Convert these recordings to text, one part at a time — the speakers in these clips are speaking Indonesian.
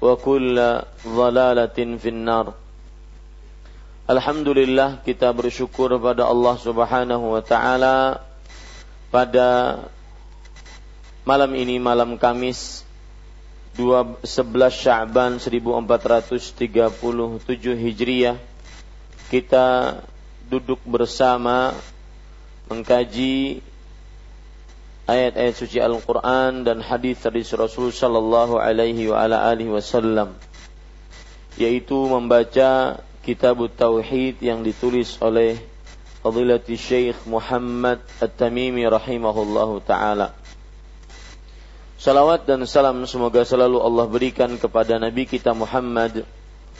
wa kulla dhalalatin finnar. Alhamdulillah kita bersyukur pada Allah Subhanahu wa taala pada malam ini malam Kamis 11 Sya'ban 1437 Hijriah kita duduk bersama mengkaji ayat-ayat suci Al-Quran dan hadis dari Rasul Sallallahu Alaihi wa ala alihi Wasallam, yaitu membaca Kitab Tauhid yang ditulis oleh Fadilati Syekh Muhammad At-Tamimi rahimahullahu taala. Salawat dan salam semoga selalu Allah berikan kepada Nabi kita Muhammad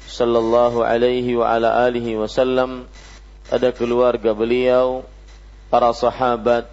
sallallahu alaihi wa ala alihi wasallam, ada keluarga beliau, para sahabat,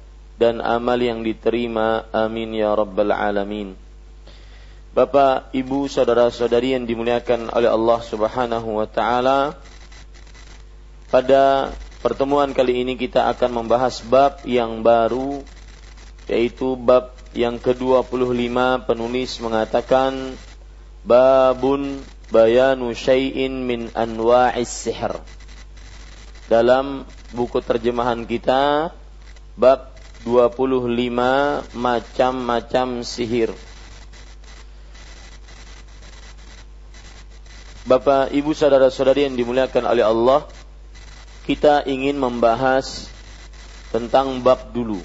dan amal yang diterima. Amin ya rabbal alamin. Bapak, Ibu, saudara-saudari yang dimuliakan oleh Allah Subhanahu wa taala. Pada pertemuan kali ini kita akan membahas bab yang baru yaitu bab yang ke-25 penulis mengatakan babun bayanu syai'in min anwa'is sihr. Dalam buku terjemahan kita bab 25 macam-macam sihir. Bapak, Ibu, saudara-saudari yang dimuliakan oleh Allah, kita ingin membahas tentang bab dulu.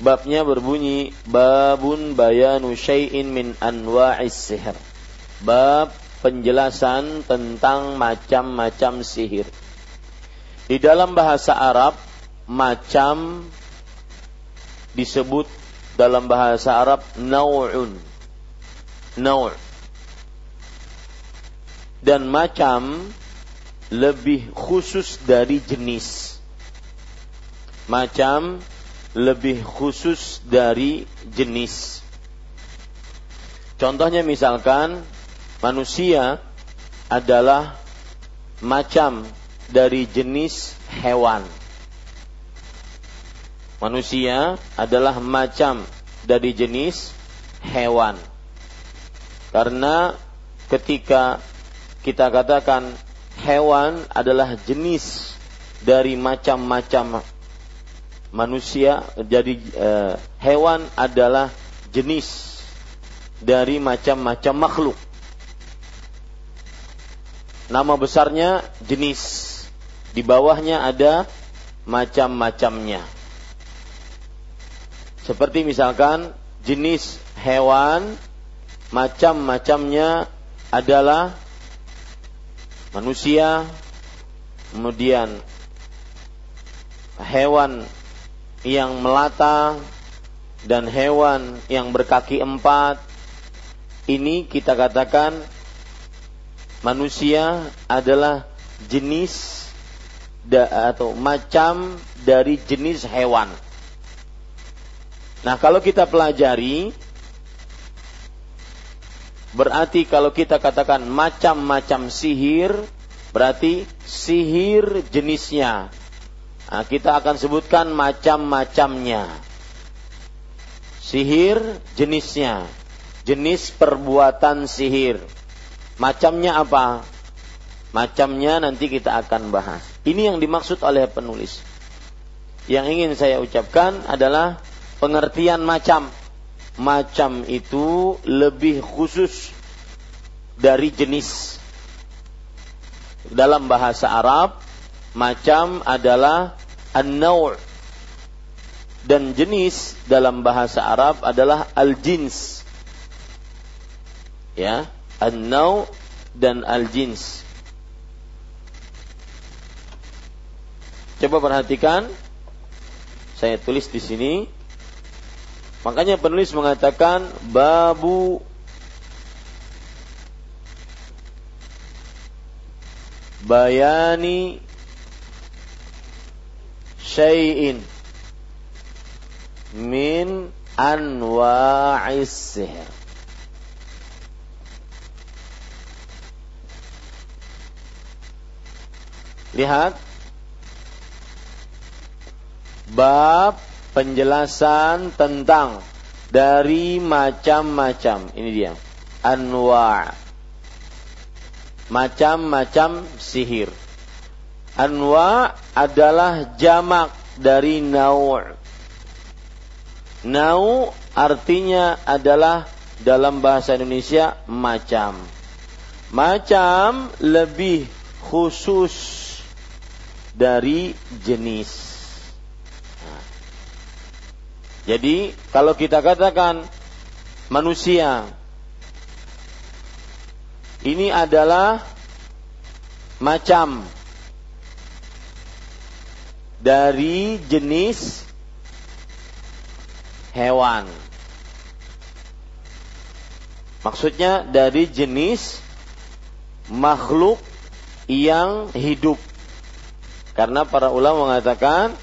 Babnya berbunyi babun bayanu syai'in min anwa'is sihir. Bab penjelasan tentang macam-macam sihir. Di dalam bahasa Arab, macam disebut dalam bahasa Arab nau'un. Nau' dan macam lebih khusus dari jenis. Macam lebih khusus dari jenis. Contohnya misalkan manusia adalah macam dari jenis hewan Manusia adalah macam dari jenis hewan. Karena ketika kita katakan hewan adalah jenis dari macam-macam manusia. Jadi eh, hewan adalah jenis dari macam-macam makhluk. Nama besarnya jenis. Di bawahnya ada macam-macamnya. Seperti misalkan jenis hewan macam-macamnya adalah manusia, kemudian hewan yang melata dan hewan yang berkaki empat. Ini kita katakan manusia adalah jenis atau macam dari jenis hewan. Nah, kalau kita pelajari berarti kalau kita katakan macam-macam sihir berarti sihir jenisnya. Nah, kita akan sebutkan macam-macamnya. Sihir jenisnya, jenis perbuatan sihir. Macamnya apa? Macamnya nanti kita akan bahas. Ini yang dimaksud oleh penulis. Yang ingin saya ucapkan adalah pengertian macam. Macam itu lebih khusus dari jenis. Dalam bahasa Arab, macam adalah an-naw' dan jenis dalam bahasa Arab adalah al-jins. Ya, an-naw' dan al-jins. Coba perhatikan. Saya tulis di sini. Makanya penulis mengatakan babu bayani syai'in min anwa'is sihir. Lihat bab penjelasan tentang dari macam-macam. Ini dia. Anwa. Macam-macam sihir. Anwa adalah jamak dari nau'. Nau artinya adalah dalam bahasa Indonesia macam. Macam lebih khusus dari jenis. Jadi kalau kita katakan manusia ini adalah macam dari jenis hewan. Maksudnya dari jenis makhluk yang hidup. Karena para ulama mengatakan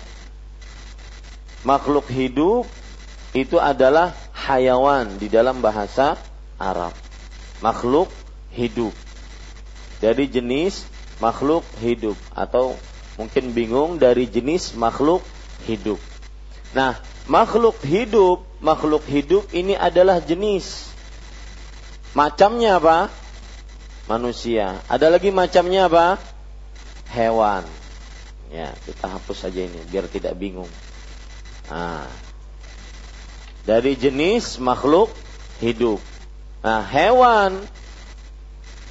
makhluk hidup itu adalah hayawan di dalam bahasa Arab. Makhluk hidup. Dari jenis makhluk hidup atau mungkin bingung dari jenis makhluk hidup. Nah, makhluk hidup, makhluk hidup ini adalah jenis. Macamnya apa? Manusia. Ada lagi macamnya apa? Hewan. Ya, kita hapus saja ini biar tidak bingung. Nah, dari jenis makhluk hidup. Nah, hewan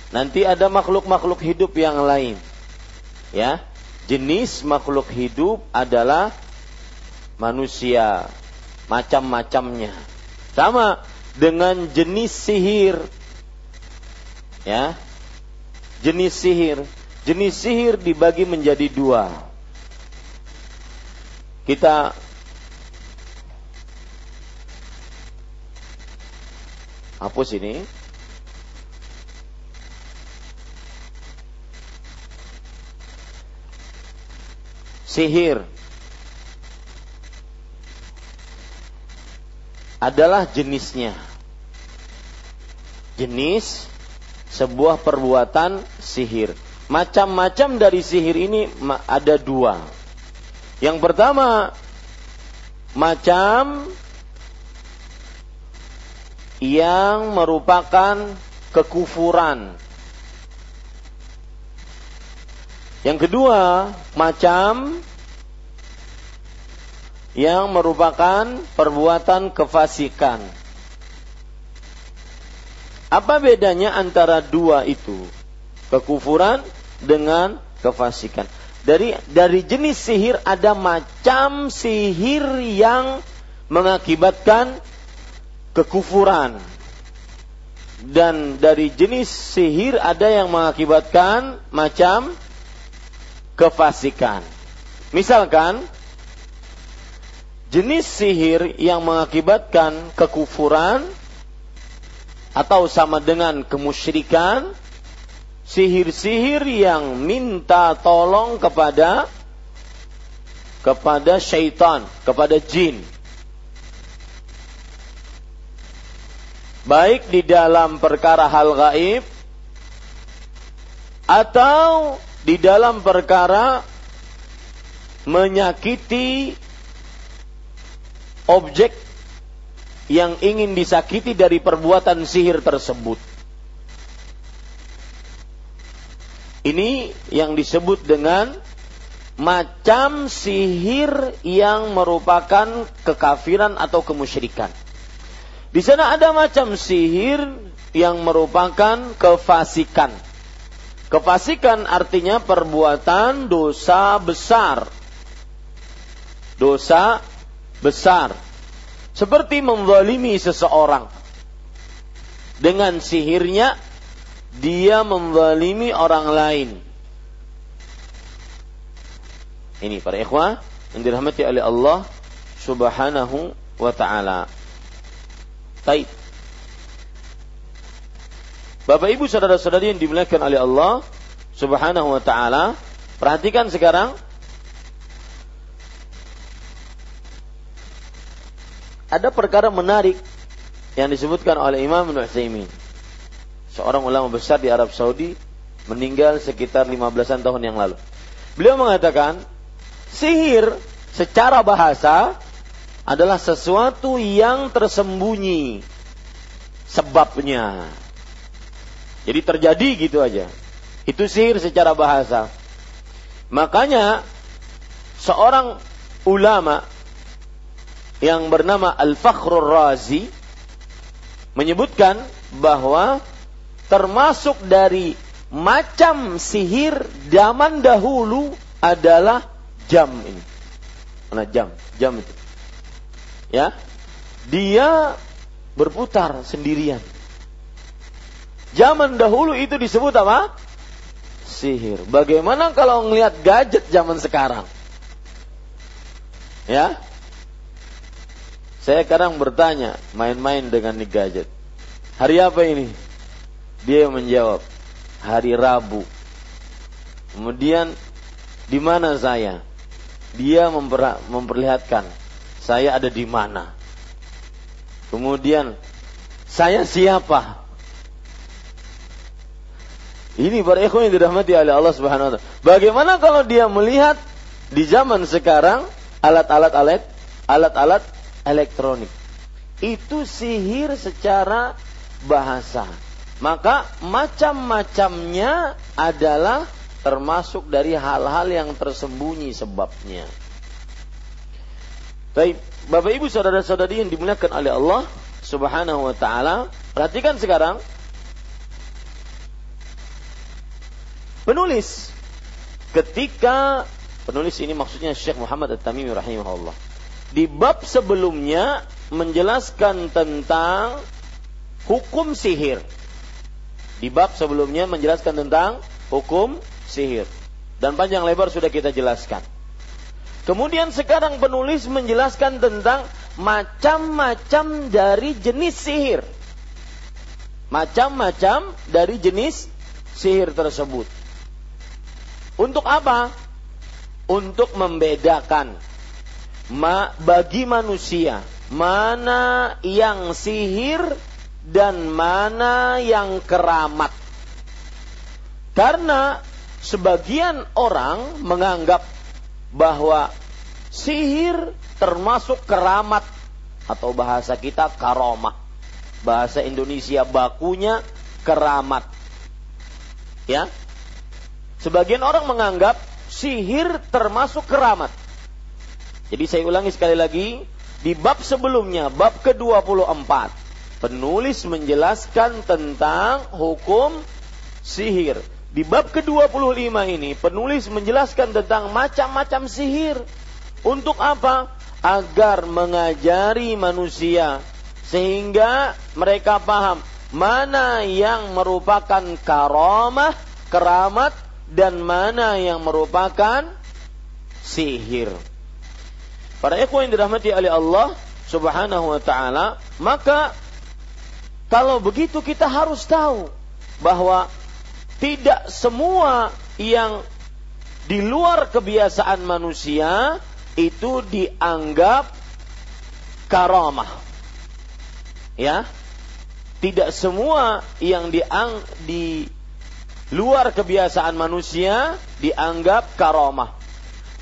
nanti ada makhluk-makhluk hidup yang lain. Ya, jenis makhluk hidup adalah manusia, macam-macamnya. Sama dengan jenis sihir. Ya. Jenis sihir. Jenis sihir dibagi menjadi dua. Kita Hapus ini. Sihir adalah jenisnya. Jenis sebuah perbuatan sihir. Macam-macam dari sihir ini ada dua. Yang pertama, macam yang merupakan kekufuran. Yang kedua, macam yang merupakan perbuatan kefasikan. Apa bedanya antara dua itu? Kekufuran dengan kefasikan. Dari dari jenis sihir ada macam sihir yang mengakibatkan kekufuran. Dan dari jenis sihir ada yang mengakibatkan macam kefasikan. Misalkan jenis sihir yang mengakibatkan kekufuran atau sama dengan kemusyrikan sihir-sihir yang minta tolong kepada kepada syaitan, kepada jin. Baik di dalam perkara hal gaib atau di dalam perkara menyakiti objek yang ingin disakiti dari perbuatan sihir tersebut. Ini yang disebut dengan macam sihir yang merupakan kekafiran atau kemusyrikan. Di sana ada macam sihir yang merupakan kefasikan. Kefasikan artinya perbuatan dosa besar. Dosa besar. Seperti memzalimi seseorang. Dengan sihirnya dia membalimi orang lain. Ini para ikhwah yang dirahmati oleh Allah Subhanahu wa taala. Baik. Bapak Ibu saudara-saudari yang dimuliakan oleh Allah Subhanahu wa taala, perhatikan sekarang ada perkara menarik yang disebutkan oleh Imam Ibnu Utsaimin seorang ulama besar di Arab Saudi meninggal sekitar 15-an tahun yang lalu. Beliau mengatakan, sihir secara bahasa adalah sesuatu yang tersembunyi sebabnya. Jadi terjadi gitu aja. Itu sihir secara bahasa. Makanya seorang ulama yang bernama Al-Fakhrur Razi menyebutkan bahwa termasuk dari macam sihir zaman dahulu adalah jam ini. Mana jam? Jam itu. Ya. Dia berputar sendirian. Zaman dahulu itu disebut apa? Sihir. Bagaimana kalau ngelihat gadget zaman sekarang? Ya. Saya kadang bertanya, main-main dengan nih gadget. Hari apa ini? Dia menjawab, hari Rabu. Kemudian, di mana saya? Dia memper, memperlihatkan, saya ada di mana. Kemudian, saya siapa? Ini para ikhwan yang dirahmati oleh Allah Subhanahu wa taala. Bagaimana kalau dia melihat di zaman sekarang alat-alat alat alat-alat elektronik. Itu sihir secara bahasa. Maka macam-macamnya adalah termasuk dari hal-hal yang tersembunyi sebabnya. Baik, Bapak Ibu saudara-saudari yang dimuliakan oleh Allah Subhanahu wa taala, perhatikan sekarang penulis ketika penulis ini maksudnya Syekh Muhammad At-Tamimi rahimahullah. Di bab sebelumnya menjelaskan tentang hukum sihir di bab sebelumnya menjelaskan tentang hukum sihir. Dan panjang lebar sudah kita jelaskan. Kemudian sekarang penulis menjelaskan tentang macam-macam dari jenis sihir. Macam-macam dari jenis sihir tersebut. Untuk apa? Untuk membedakan ma bagi manusia mana yang sihir dan mana yang keramat. Karena sebagian orang menganggap bahwa sihir termasuk keramat atau bahasa kita karomah. Bahasa Indonesia bakunya keramat. Ya. Sebagian orang menganggap sihir termasuk keramat. Jadi saya ulangi sekali lagi, di bab sebelumnya, bab ke-24, penulis menjelaskan tentang hukum sihir. Di bab ke-25 ini, penulis menjelaskan tentang macam-macam sihir. Untuk apa? Agar mengajari manusia sehingga mereka paham mana yang merupakan karamah, keramat dan mana yang merupakan sihir. Para ikhwan yang dirahmati oleh Allah Subhanahu wa taala, maka kalau begitu kita harus tahu bahwa tidak semua yang di luar kebiasaan manusia itu dianggap karamah. Ya. Tidak semua yang diang, di luar kebiasaan manusia dianggap karamah.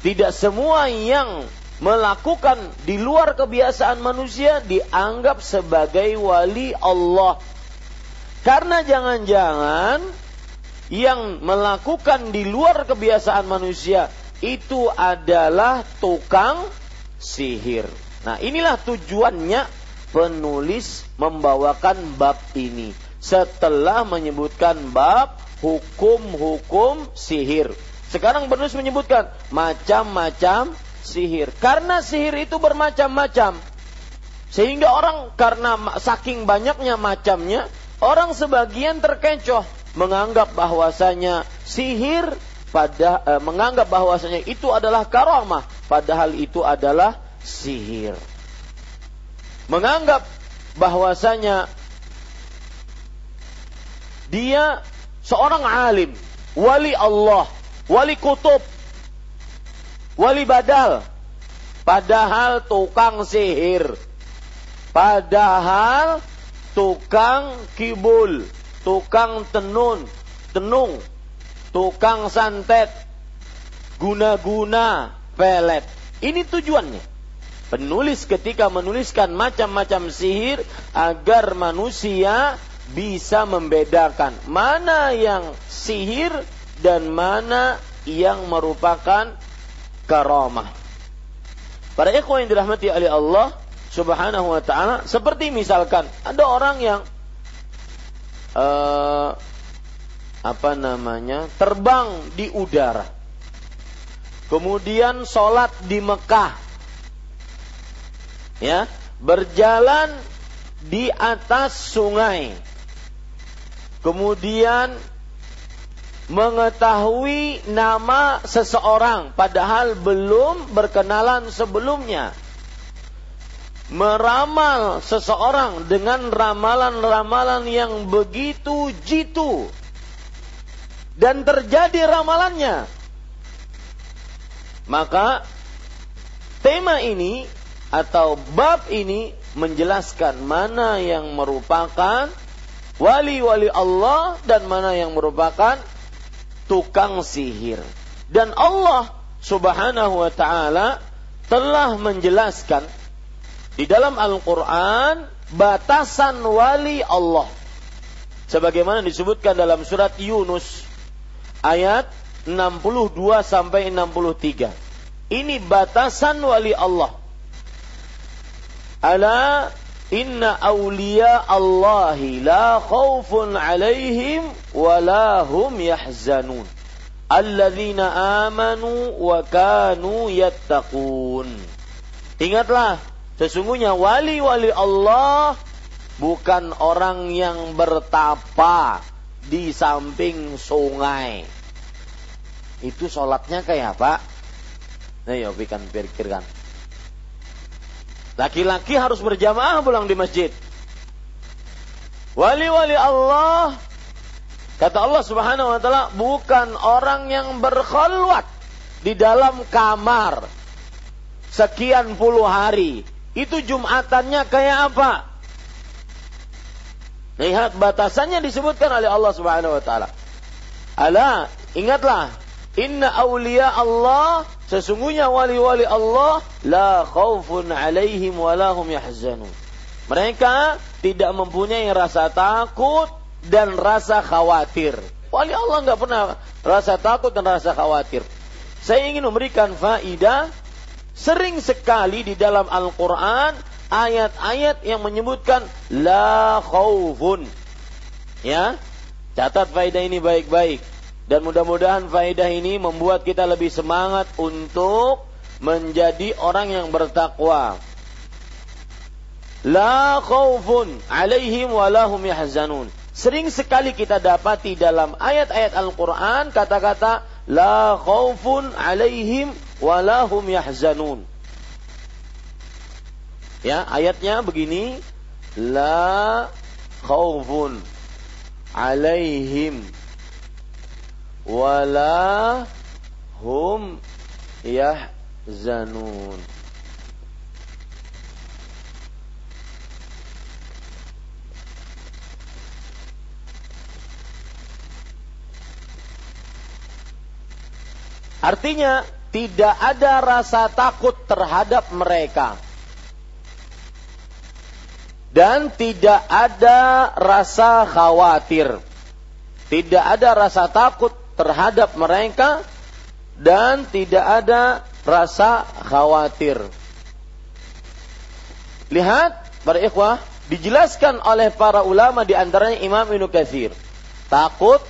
Tidak semua yang melakukan di luar kebiasaan manusia dianggap sebagai wali Allah. Karena jangan-jangan yang melakukan di luar kebiasaan manusia itu adalah tukang sihir. Nah, inilah tujuannya penulis membawakan bab ini setelah menyebutkan bab hukum-hukum sihir. Sekarang penulis menyebutkan macam-macam sihir. Karena sihir itu bermacam-macam. Sehingga orang karena saking banyaknya macamnya, orang sebagian terkecoh menganggap bahwasanya sihir pada eh, menganggap bahwasanya itu adalah karamah padahal itu adalah sihir. Menganggap bahwasanya dia seorang alim, wali Allah, wali kutub, wali badal. Padahal tukang sihir. Padahal tukang kibul, tukang tenun, tenung, tukang santet, guna-guna, pelet. Ini tujuannya. Penulis ketika menuliskan macam-macam sihir agar manusia bisa membedakan mana yang sihir dan mana yang merupakan karamah. Para ikhwan yang dirahmati oleh Allah Subhanahu wa taala seperti misalkan ada orang yang uh, apa namanya? terbang di udara. Kemudian sholat di Mekah. Ya, berjalan di atas sungai. Kemudian mengetahui nama seseorang padahal belum berkenalan sebelumnya. Meramal seseorang dengan ramalan-ramalan yang begitu jitu dan terjadi ramalannya. Maka tema ini atau bab ini menjelaskan mana yang merupakan wali-wali Allah dan mana yang merupakan tukang sihir. Dan Allah Subhanahu wa taala telah menjelaskan di dalam Al-Qur'an batasan wali Allah. Sebagaimana disebutkan dalam surat Yunus ayat 62 sampai 63. Ini batasan wali Allah. Ala Inna awliya Allahi la khawfun alaihim wa la hum yahzanun. Alladzina amanu wa kanu yattaqun. Ingatlah, sesungguhnya wali-wali Allah bukan orang yang bertapa di samping sungai. Itu sholatnya kayak apa? Nah, yuk pikirkan. Laki-laki harus berjamaah pulang di masjid. Wali-wali Allah kata Allah Subhanahu wa taala bukan orang yang berkhulwat di dalam kamar sekian puluh hari. Itu jumatannya kayak apa? Lihat batasannya disebutkan oleh Allah Subhanahu wa taala. Ala, ingatlah Inna awliya Allah sesungguhnya wali-wali Allah la khaufun alaihim wa lahum yahzanun. Mereka tidak mempunyai rasa takut dan rasa khawatir. Wali Allah nggak pernah rasa takut dan rasa khawatir. Saya ingin memberikan faidah sering sekali di dalam Al-Quran ayat-ayat yang menyebutkan la khaufun. Ya, catat faidah ini baik-baik. Dan mudah-mudahan faedah ini membuat kita lebih semangat untuk menjadi orang yang bertakwa. La khaufun alaihim walahum yahzanun. Sering sekali kita dapati dalam ayat-ayat Al-Quran kata-kata La khaufun alaihim walahum yahzanun. Ya, ayatnya begini La khaufun alaihim wala hum yahzanun. Artinya tidak ada rasa takut terhadap mereka. Dan tidak ada rasa khawatir. Tidak ada rasa takut terhadap mereka dan tidak ada rasa khawatir. Lihat para ikhwah dijelaskan oleh para ulama di antaranya Imam Ibnu Katsir. Takut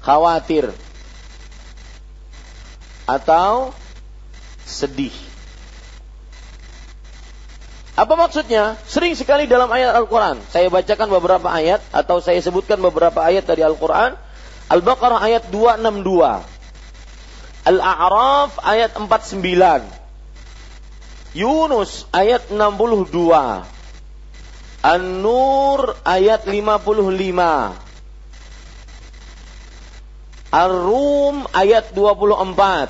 khawatir atau sedih. Apa maksudnya? Sering sekali dalam ayat Al-Quran. Saya bacakan beberapa ayat atau saya sebutkan beberapa ayat dari Al-Quran. Al-Baqarah ayat 262. Al-A'raf ayat 49. Yunus ayat 62. An-Nur ayat 55. Ar-Rum ayat 24.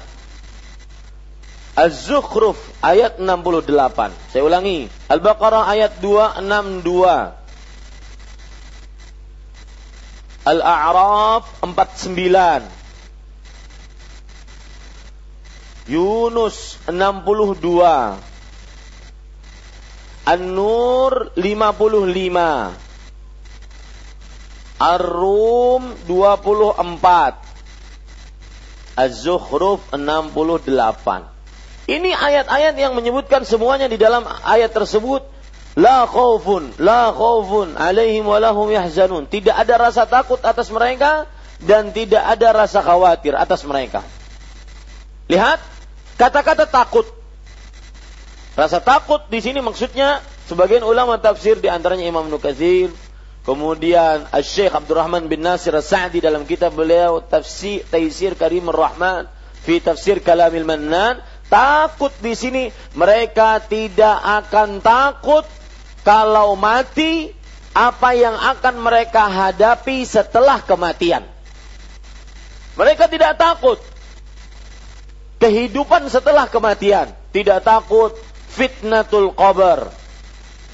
Az-Zukhruf ayat 68. Saya ulangi. Al-Baqarah ayat 262. Al-A'raf 49. Yunus 62. An-Nur 55. Ar-Rum 24. Az-Zukhruf 68. Ini ayat-ayat yang menyebutkan semuanya di dalam ayat tersebut la khaufun la khaufun alaihim walahum yahzanun. Tidak ada rasa takut atas mereka dan tidak ada rasa khawatir atas mereka. Lihat kata-kata takut. Rasa takut di sini maksudnya sebagian ulama tafsir di antaranya Imam Nukazir, kemudian Syekh Abdurrahman bin Nasir As-Sa'di dalam kitab beliau Tafsir Taisir Karimur Rahman fi Tafsir Kalamil Mannan Takut di sini mereka tidak akan takut kalau mati apa yang akan mereka hadapi setelah kematian. Mereka tidak takut kehidupan setelah kematian, tidak takut fitnatul qabr.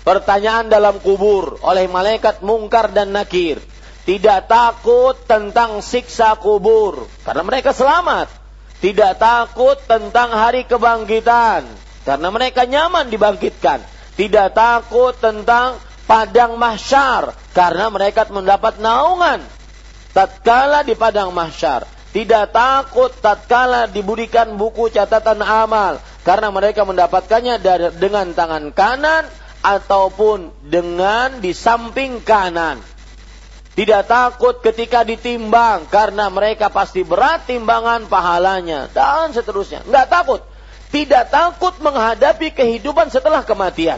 Pertanyaan dalam kubur oleh malaikat mungkar dan nakir. Tidak takut tentang siksa kubur karena mereka selamat tidak takut tentang hari kebangkitan karena mereka nyaman dibangkitkan. Tidak takut tentang padang mahsyar karena mereka mendapat naungan tatkala di padang mahsyar. Tidak takut tatkala diberikan buku catatan amal karena mereka mendapatkannya dengan tangan kanan ataupun dengan di samping kanan. Tidak takut ketika ditimbang karena mereka pasti berat timbangan pahalanya dan seterusnya. Enggak takut. Tidak takut menghadapi kehidupan setelah kematian.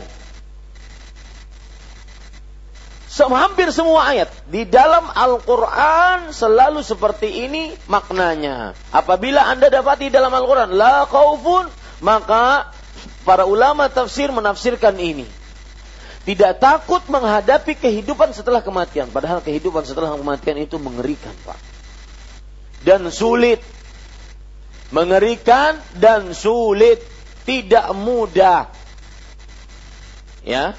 Hampir semua ayat di dalam Al-Quran selalu seperti ini maknanya. Apabila anda dapati dalam Al-Quran la maka para ulama tafsir menafsirkan ini tidak takut menghadapi kehidupan setelah kematian. Padahal kehidupan setelah kematian itu mengerikan, Pak. Dan sulit. Mengerikan dan sulit. Tidak mudah. Ya.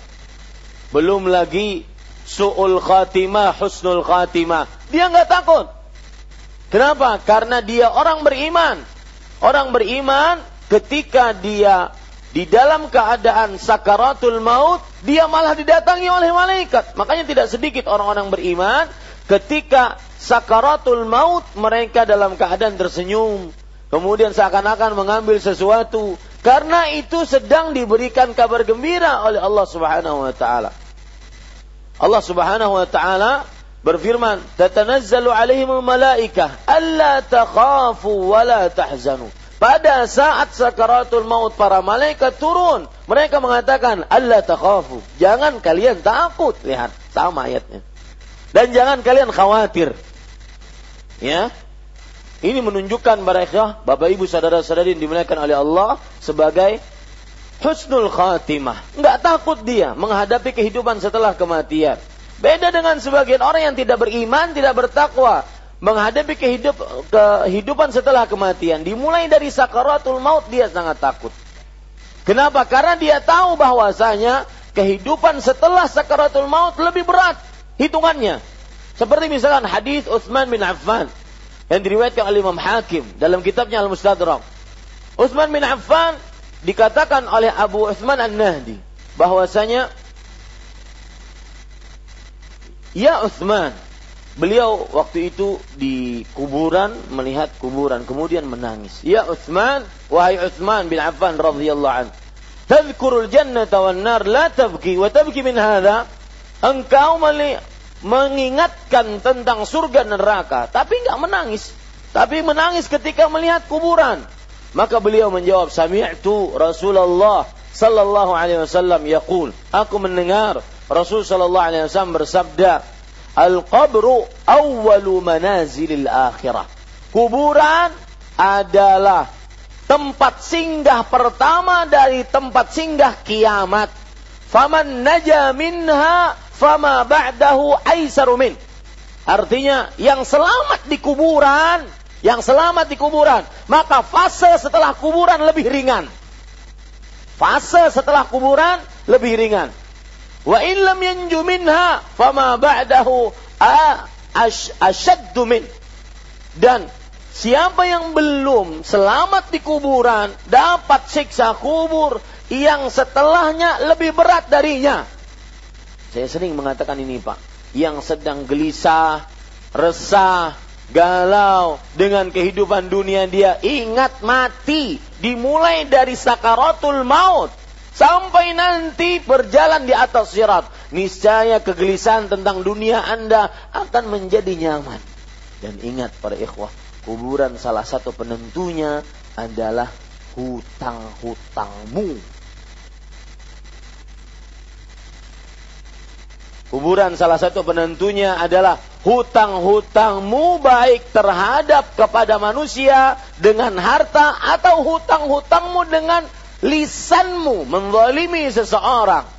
Belum lagi su'ul khatimah, husnul khatimah. Dia nggak takut. Kenapa? Karena dia orang beriman. Orang beriman ketika dia di dalam keadaan sakaratul maut, dia malah didatangi oleh malaikat. Makanya tidak sedikit orang-orang beriman ketika sakaratul maut mereka dalam keadaan tersenyum. Kemudian seakan-akan mengambil sesuatu. Karena itu sedang diberikan kabar gembira oleh Allah subhanahu wa ta'ala. Allah subhanahu wa ta'ala berfirman, "Tatanazzalu alaihimul malaikah alla takhafu wa la tahzanu." Pada saat sakaratul maut para malaikat turun, mereka mengatakan, "Allah takhafu." Jangan kalian takut. Lihat, sama ayatnya. Dan jangan kalian khawatir. Ya. Ini menunjukkan ikhwah, Bapak Ibu saudara-saudari yang dimuliakan oleh Allah sebagai husnul khatimah. Enggak takut dia menghadapi kehidupan setelah kematian. Beda dengan sebagian orang yang tidak beriman, tidak bertakwa, menghadapi kehidup, kehidupan setelah kematian. Dimulai dari sakaratul maut dia sangat takut. Kenapa? Karena dia tahu bahwasanya kehidupan setelah sakaratul maut lebih berat hitungannya. Seperti misalkan hadis Utsman bin Affan yang diriwayatkan oleh Imam Hakim dalam kitabnya Al-Mustadrak. Utsman bin Affan dikatakan oleh Abu Utsman An-Nahdi bahwasanya Ya Utsman, beliau waktu itu di kuburan melihat kuburan kemudian menangis. Ya Utsman, wahai Utsman bin Affan radhiyallahu an. Tadhkurul jannata wan nar la tabki wa tabki min hadha. Engkau mengingatkan tentang surga dan neraka, tapi enggak menangis. Tapi menangis ketika melihat kuburan. Maka beliau menjawab, "Sami'tu Rasulullah sallallahu alaihi wasallam yaqul." Aku mendengar Rasul sallallahu alaihi wasallam bersabda, "Al-qabru awwalu manazilil akhirah." Kuburan adalah tempat singgah pertama dari tempat singgah kiamat. Faman naja minha fama ba'dahu. Artinya yang selamat di kuburan, yang selamat di kuburan, maka fase setelah kuburan lebih ringan. Fase setelah kuburan lebih ringan. Wa in lam yanju minha fama ba'dahu asyaddu min. Dan siapa yang belum selamat di kuburan dapat siksa kubur yang setelahnya lebih berat darinya. Saya sering mengatakan ini Pak. Yang sedang gelisah, resah, galau dengan kehidupan dunia dia ingat mati dimulai dari sakaratul maut Sampai nanti berjalan di atas sirat. Niscaya kegelisahan tentang dunia Anda akan menjadi nyaman. Dan ingat para ikhwah, kuburan salah satu penentunya adalah hutang-hutangmu. Kuburan salah satu penentunya adalah hutang-hutangmu baik terhadap kepada manusia dengan harta atau hutang-hutangmu dengan lisanmu menzalimi seseorang,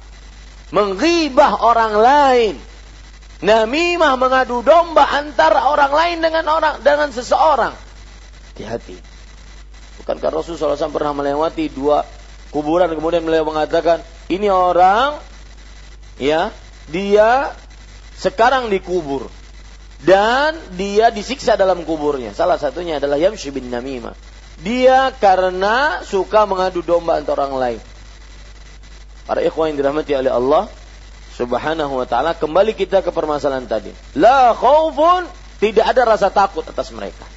menggibah orang lain, namimah mengadu domba antara orang lain dengan orang dengan seseorang. Hati-hati. Bukankah Rasulullah SAW pernah melewati dua kuburan kemudian beliau mengatakan ini orang ya dia sekarang dikubur dan dia disiksa dalam kuburnya. Salah satunya adalah Yamshi bin Namimah dia karena suka mengadu domba antara orang lain. Para ikhwan yang dirahmati oleh Allah Subhanahu wa taala, kembali kita ke permasalahan tadi. La khaufun, tidak ada rasa takut atas mereka.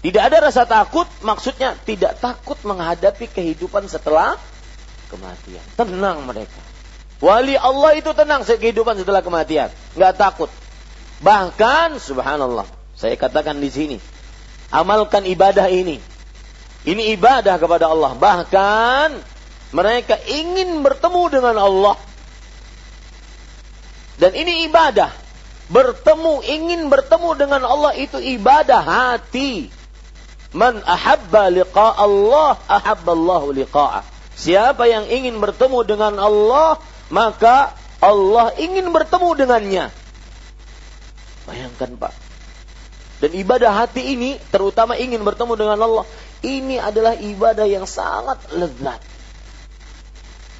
Tidak ada rasa takut, maksudnya tidak takut menghadapi kehidupan setelah kematian. Tenang mereka. Wali Allah itu tenang kehidupan setelah kematian, nggak takut. Bahkan, subhanallah, saya katakan di sini, amalkan ibadah ini. Ini ibadah kepada Allah. Bahkan mereka ingin bertemu dengan Allah. Dan ini ibadah. Bertemu, ingin bertemu dengan Allah itu ibadah hati. Man ahabba liqa Allah, ahabba Allah liqa'ah. Siapa yang ingin bertemu dengan Allah, maka Allah ingin bertemu dengannya. Bayangkan Pak, dan ibadah hati ini, terutama ingin bertemu dengan Allah, ini adalah ibadah yang sangat lezat.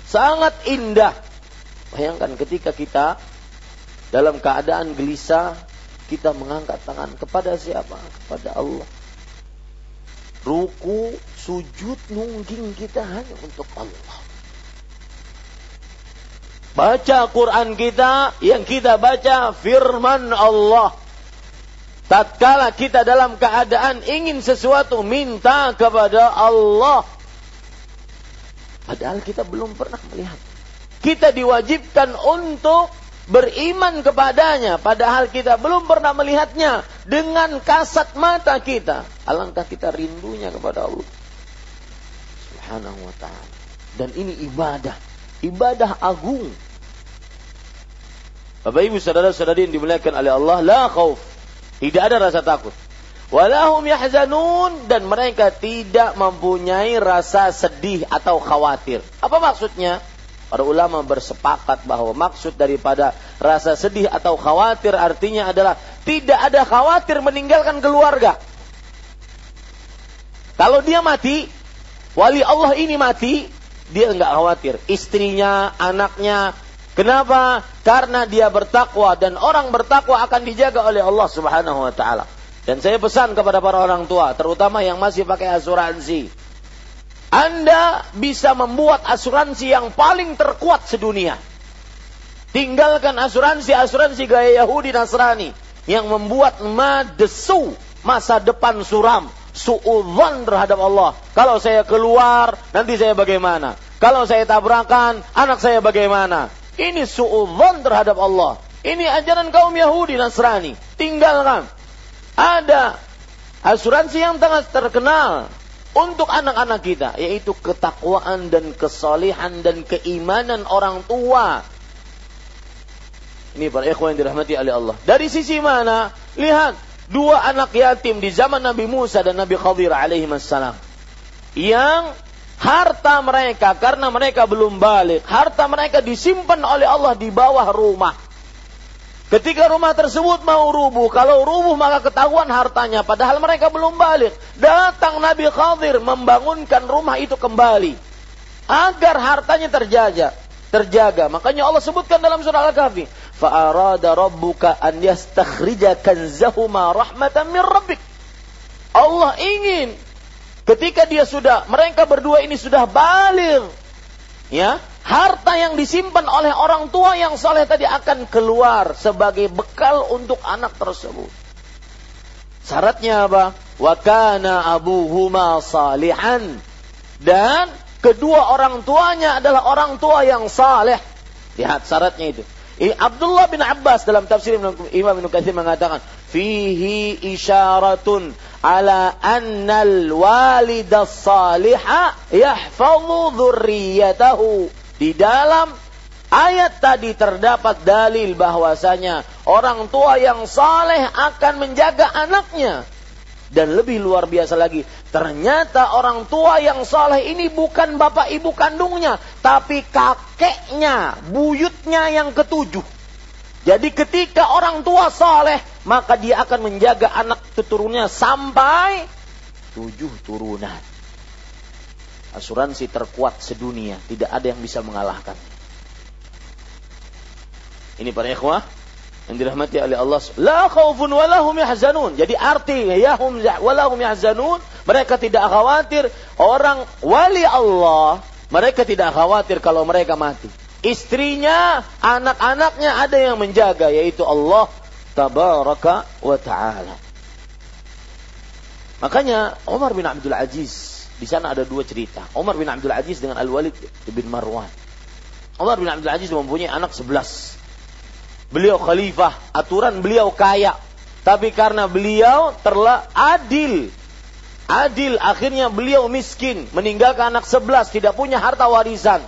Sangat indah. Bayangkan ketika kita dalam keadaan gelisah, kita mengangkat tangan kepada siapa? Kepada Allah. Ruku, sujud, nungging kita hanya untuk Allah. Baca Quran kita, yang kita baca firman Allah. Tatkala kita dalam keadaan ingin sesuatu, minta kepada Allah. Padahal kita belum pernah melihat. Kita diwajibkan untuk beriman kepadanya. Padahal kita belum pernah melihatnya dengan kasat mata kita. Alangkah kita rindunya kepada Allah. Subhanahu wa taala. Dan ini ibadah. Ibadah agung. Bapak Ibu saudara-saudari yang dimuliakan oleh Allah la khauf tidak ada rasa takut walahum yahzanun dan mereka tidak mempunyai rasa sedih atau khawatir apa maksudnya Para ulama bersepakat bahwa maksud daripada rasa sedih atau khawatir artinya adalah tidak ada khawatir meninggalkan keluarga. Kalau dia mati, wali Allah ini mati, dia enggak khawatir. Istrinya, anaknya. Kenapa? Karena dia bertakwa dan orang bertakwa akan dijaga oleh Allah Subhanahu wa taala. Dan saya pesan kepada para orang tua, terutama yang masih pakai asuransi. Anda bisa membuat asuransi yang paling terkuat sedunia. Tinggalkan asuransi-asuransi gaya Yahudi Nasrani yang membuat madesu masa depan suram, suudzon terhadap Allah. Kalau saya keluar, nanti saya bagaimana? Kalau saya tabrakan, anak saya bagaimana? Ini suudzon terhadap Allah. Ini ajaran kaum Yahudi Nasrani. Tinggalkan. Ada asuransi yang sangat terkenal untuk anak-anak kita yaitu ketakwaan dan kesalihan dan keimanan orang tua. Ini para ikhwan yang dirahmati oleh Allah. Dari sisi mana? Lihat, dua anak yatim di zaman Nabi Musa dan Nabi Khadir alaihi. Yang harta mereka karena mereka belum balik, harta mereka disimpan oleh Allah di bawah rumah. Ketika rumah tersebut mau rubuh, kalau rubuh maka ketahuan hartanya, padahal mereka belum balik. Datang Nabi Khadir membangunkan rumah itu kembali. Agar hartanya terjaga. Terjaga. Makanya Allah sebutkan dalam surah Al-Kahfi. Fa'arada rabbuka an yastakhrija kanzahuma rahmatan min rabbik. Allah ingin ketika dia sudah, mereka berdua ini sudah balik. Ya, harta yang disimpan oleh orang tua yang soleh tadi akan keluar sebagai bekal untuk anak tersebut. Syaratnya apa? Wakana abuhuma salihan. Dan kedua orang tuanya adalah orang tua yang saleh. Lihat syaratnya itu. Abdullah bin Abbas dalam tafsir Imam Ibn Katsir mengatakan, "Fihi isyaratun ala annal walida salihah yahfazu dzurriyyatahu." Di dalam ayat tadi terdapat dalil bahwasanya orang tua yang saleh akan menjaga anaknya. Dan lebih luar biasa lagi, ternyata orang tua yang saleh ini bukan bapak ibu kandungnya, tapi kakeknya, buyutnya yang ketujuh. Jadi ketika orang tua saleh, maka dia akan menjaga anak keturunannya sampai tujuh turunan asuransi terkuat sedunia. Tidak ada yang bisa mengalahkan. Ini para ikhwah yang dirahmati oleh Allah. La khaufun walahum yahzanun. Jadi arti yahum walahum yahzanun, mereka tidak khawatir orang wali Allah, mereka tidak khawatir kalau mereka mati. Istrinya, anak-anaknya ada yang menjaga yaitu Allah tabaraka wa taala. Makanya Umar bin Abdul Aziz di sana ada dua cerita. Umar bin Abdul Aziz dengan Al-Walid bin Marwan. Umar bin Abdul Aziz mempunyai anak sebelas. Beliau khalifah, aturan beliau kaya. Tapi karena beliau terlah adil. Adil, akhirnya beliau miskin. Meninggalkan anak sebelas, tidak punya harta warisan.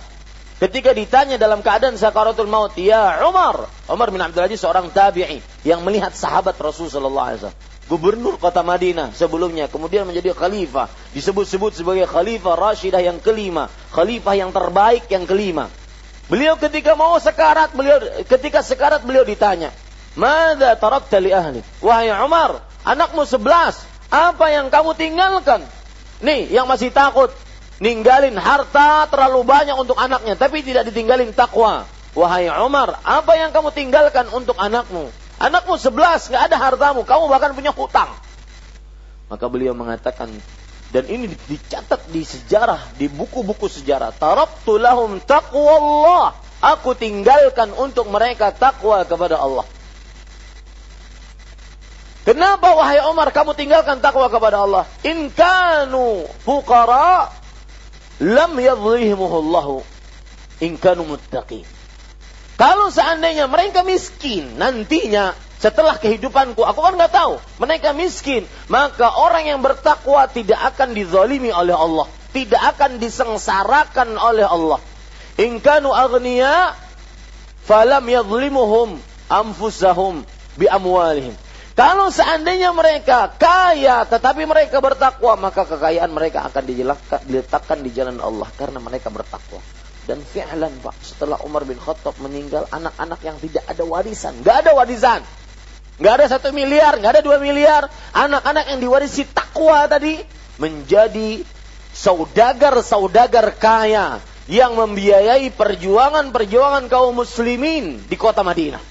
Ketika ditanya dalam keadaan sakaratul maut, ya Umar. Umar bin Abdul Aziz seorang tabi'i yang melihat sahabat Rasulullah SAW gubernur kota Madinah sebelumnya, kemudian menjadi khalifah, disebut-sebut sebagai khalifah Rashidah yang kelima, khalifah yang terbaik yang kelima. Beliau ketika mau sekarat, beliau ketika sekarat beliau ditanya, "Mada tarakta li ahli?" Wahai Umar, anakmu sebelas, apa yang kamu tinggalkan? Nih, yang masih takut, ninggalin harta terlalu banyak untuk anaknya, tapi tidak ditinggalin takwa. Wahai Umar, apa yang kamu tinggalkan untuk anakmu? Anakmu sebelas, nggak ada hartamu, kamu bahkan punya hutang. Maka beliau mengatakan, dan ini dicatat di sejarah, di buku-buku sejarah. Taraktu lahum taqwallah aku tinggalkan untuk mereka takwa kepada Allah. Kenapa wahai Umar kamu tinggalkan takwa kepada Allah? In kanu fuqara lam yadhlimuhullahu in kanu muttaqin. Kalau seandainya mereka miskin nantinya setelah kehidupanku, aku kan nggak tahu. Mereka miskin, maka orang yang bertakwa tidak akan dizalimi oleh Allah, tidak akan disengsarakan oleh Allah. In kanu aghniya falam yadhlimuhum anfusahum bi amwalihim. Kalau seandainya mereka kaya tetapi mereka bertakwa, maka kekayaan mereka akan diletakkan di jalan Allah karena mereka bertakwa. Dan fi'lan Pak, setelah Umar bin Khattab meninggal, anak-anak yang tidak ada warisan, nggak ada warisan, nggak ada satu miliar, nggak ada dua miliar, anak-anak yang diwarisi takwa tadi menjadi saudagar-saudagar kaya yang membiayai perjuangan-perjuangan kaum muslimin di kota Madinah.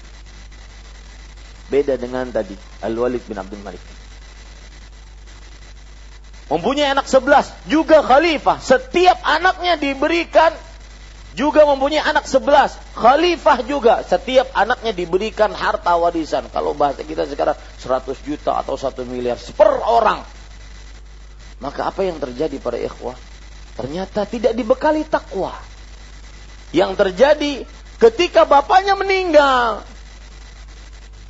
Beda dengan tadi Al-Walid bin Abdul Malik. Mempunyai anak sebelas, juga khalifah. Setiap anaknya diberikan juga mempunyai anak sebelas. Khalifah juga. Setiap anaknya diberikan harta warisan. Kalau bahasa kita sekarang 100 juta atau 1 miliar per orang. Maka apa yang terjadi pada ikhwah? Ternyata tidak dibekali takwa. Yang terjadi ketika bapaknya meninggal,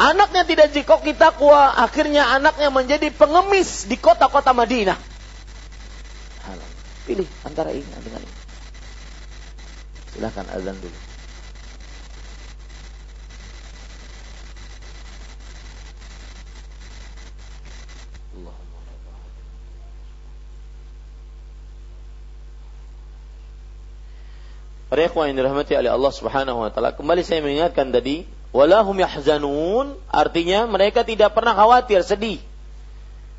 Anaknya tidak jikoki takwa, akhirnya anaknya menjadi pengemis di kota-kota Madinah. Pilih antara ini dengan ini. Silahkan azan dulu. Para yang dirahmati oleh Allah Subhanahu wa taala, kembali saya mengingatkan tadi walahum yahzanun artinya mereka tidak pernah khawatir sedih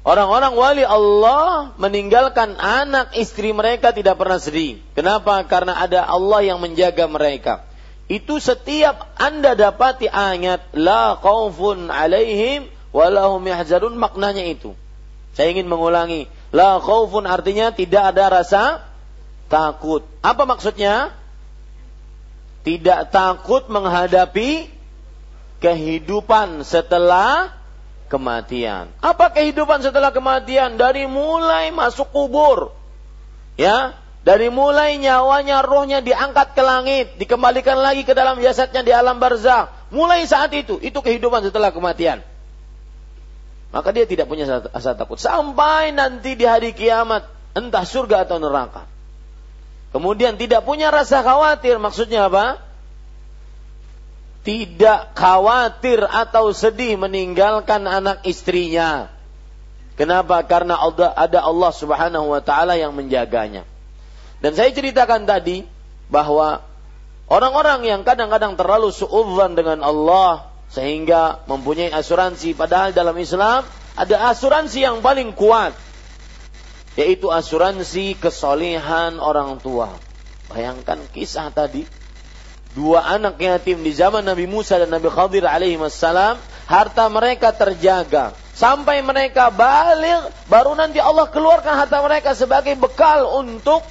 Orang-orang wali Allah meninggalkan anak istri mereka tidak pernah sedih. Kenapa? Karena ada Allah yang menjaga mereka. Itu setiap Anda dapati ayat la khaufun alaihim walahum yahzanun maknanya itu. Saya ingin mengulangi. La khaufun artinya tidak ada rasa takut. Apa maksudnya? Tidak takut menghadapi kehidupan setelah kematian. Apa kehidupan setelah kematian? Dari mulai masuk kubur. Ya, dari mulai nyawanya, rohnya diangkat ke langit, dikembalikan lagi ke dalam jasadnya di alam barzah. Mulai saat itu, itu kehidupan setelah kematian. Maka dia tidak punya asa takut. Sampai nanti di hari kiamat, entah surga atau neraka. Kemudian tidak punya rasa khawatir, maksudnya apa? Tidak khawatir atau sedih meninggalkan anak istrinya. Kenapa? Karena ada Allah Subhanahu wa taala yang menjaganya. Dan saya ceritakan tadi bahwa orang-orang yang kadang-kadang terlalu suudzon dengan Allah sehingga mempunyai asuransi padahal dalam Islam ada asuransi yang paling kuat yaitu asuransi kesolehan orang tua. Bayangkan kisah tadi dua anak yatim di zaman Nabi Musa dan Nabi Khadir alaihi wassalam, harta mereka terjaga. Sampai mereka balik, baru nanti Allah keluarkan harta mereka sebagai bekal untuk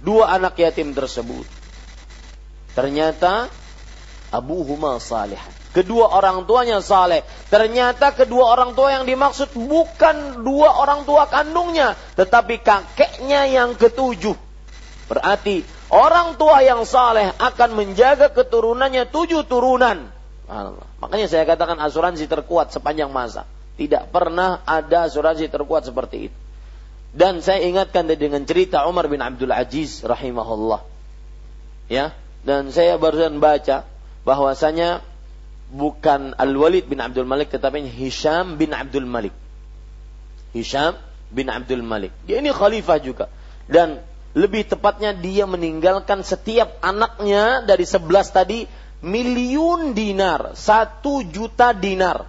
dua anak yatim tersebut. Ternyata Abu Huma salih. Kedua orang tuanya saleh. Ternyata kedua orang tua yang dimaksud bukan dua orang tua kandungnya, tetapi kakeknya yang ketujuh. Berarti Orang tua yang saleh akan menjaga keturunannya tujuh turunan. Allah. Makanya saya katakan asuransi terkuat sepanjang masa. Tidak pernah ada asuransi terkuat seperti itu. Dan saya ingatkan dengan cerita Umar bin Abdul Aziz rahimahullah. Ya, dan saya barusan baca bahwasanya bukan Al-Walid bin Abdul Malik tetapi Hisham bin Abdul Malik. Hisham bin Abdul Malik. Dia ini khalifah juga. Dan lebih tepatnya dia meninggalkan setiap anaknya dari sebelas tadi miliun dinar, satu juta dinar.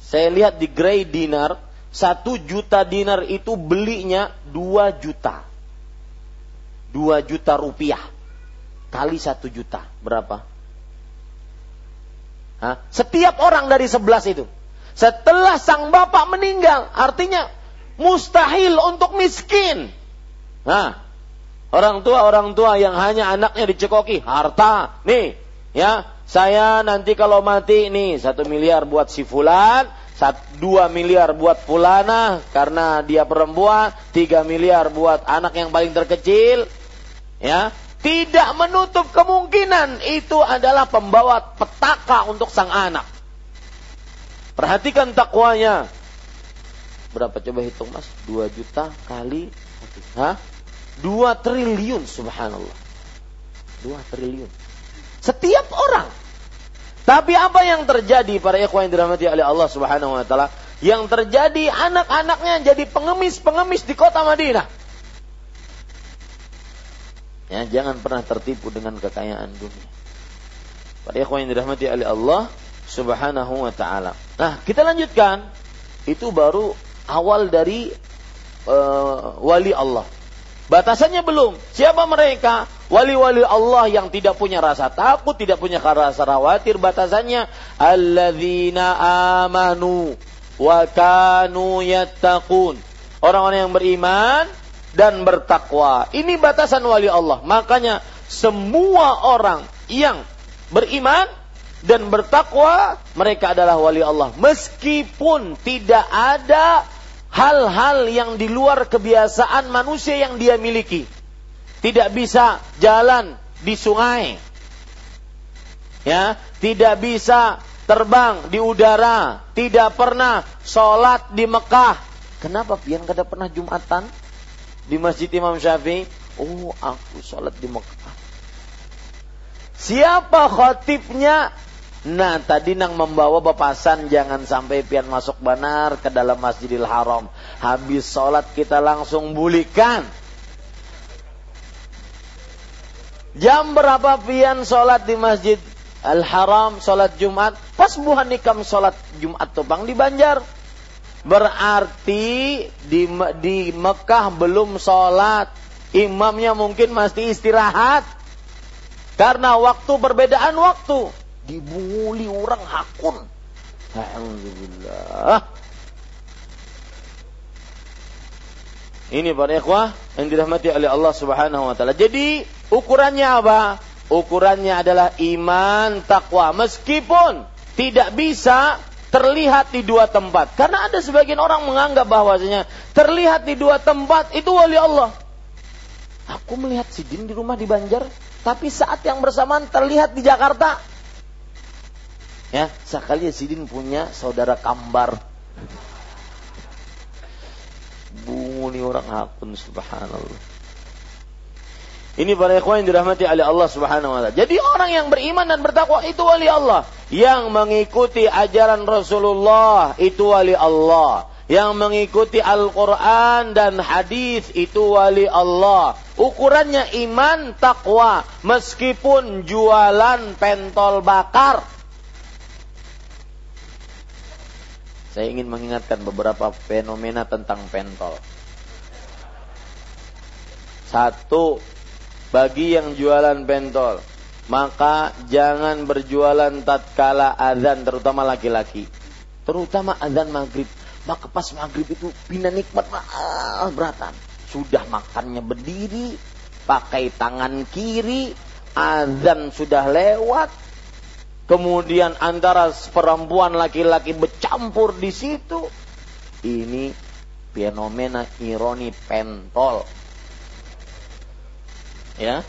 Saya lihat di Grey Dinar, satu juta dinar itu belinya dua juta. Dua juta rupiah. Kali satu juta. Berapa? Hah? Setiap orang dari sebelas itu. Setelah sang bapak meninggal, artinya mustahil untuk miskin. Nah, Orang tua orang tua yang hanya anaknya dicekoki harta. Nih, ya, saya nanti kalau mati nih satu miliar buat si fulan, dua miliar buat fulana karena dia perempuan, tiga miliar buat anak yang paling terkecil, ya, tidak menutup kemungkinan itu adalah pembawa petaka untuk sang anak. Perhatikan takwanya. Berapa coba hitung mas? Dua juta kali, hah? Dua triliun subhanallah. Dua triliun. Setiap orang. Tapi apa yang terjadi para ikhwan yang dirahmati oleh Allah subhanahu wa ta'ala. Yang terjadi anak-anaknya jadi pengemis-pengemis di kota Madinah. Ya, jangan pernah tertipu dengan kekayaan dunia. Para ikhwan yang dirahmati oleh Allah subhanahu wa ta'ala. Nah, kita lanjutkan. Itu baru awal dari uh, wali Allah. Batasannya belum. Siapa mereka? Wali-wali Allah yang tidak punya rasa takut, tidak punya rasa khawatir. Batasannya alladzina amanu wa kanu yattaqun. Orang-orang yang beriman dan bertakwa. Ini batasan wali Allah. Makanya semua orang yang beriman dan bertakwa mereka adalah wali Allah meskipun tidak ada hal-hal yang di luar kebiasaan manusia yang dia miliki. Tidak bisa jalan di sungai. Ya, tidak bisa terbang di udara, tidak pernah sholat di Mekah. Kenapa pian kada pernah Jumatan di Masjid Imam Syafi'i? Oh, aku sholat di Mekah. Siapa khotibnya? Nah tadi nang membawa bepasan jangan sampai pian masuk benar ke dalam Masjidil Haram. Habis sholat kita langsung bulikan. Jam berapa pian sholat di Masjid Al Haram sholat Jumat? Pas buhan nikam sholat Jumat topang di Banjar. Berarti di di Mekah belum sholat. Imamnya mungkin masih istirahat. Karena waktu perbedaan waktu dibuli orang hakun. Alhamdulillah. Ini para ikhwah yang dirahmati oleh Allah Subhanahu wa taala. Jadi, ukurannya apa? Ukurannya adalah iman takwa meskipun tidak bisa terlihat di dua tempat. Karena ada sebagian orang menganggap bahwasanya terlihat di dua tempat itu wali Allah. Aku melihat Sidin di rumah di Banjar, tapi saat yang bersamaan terlihat di Jakarta. Ya, sekali Sidin punya saudara kambar. Bunyi orang akun subhanallah. Ini para ikhwan yang dirahmati oleh Allah Subhanahu wa taala. Jadi orang yang beriman dan bertakwa itu wali Allah. Yang mengikuti ajaran Rasulullah itu wali Allah. Yang mengikuti Al-Quran dan hadis itu wali Allah. Ukurannya iman takwa. Meskipun jualan pentol bakar. Saya ingin mengingatkan beberapa fenomena tentang pentol. Satu, bagi yang jualan pentol, maka jangan berjualan tatkala azan terutama laki-laki. Terutama azan maghrib. Maka pas maghrib itu bina nikmat ah, beratan. Sudah makannya berdiri, pakai tangan kiri, azan sudah lewat, kemudian antara perempuan laki-laki bercampur di situ. Ini fenomena ironi pentol. Ya.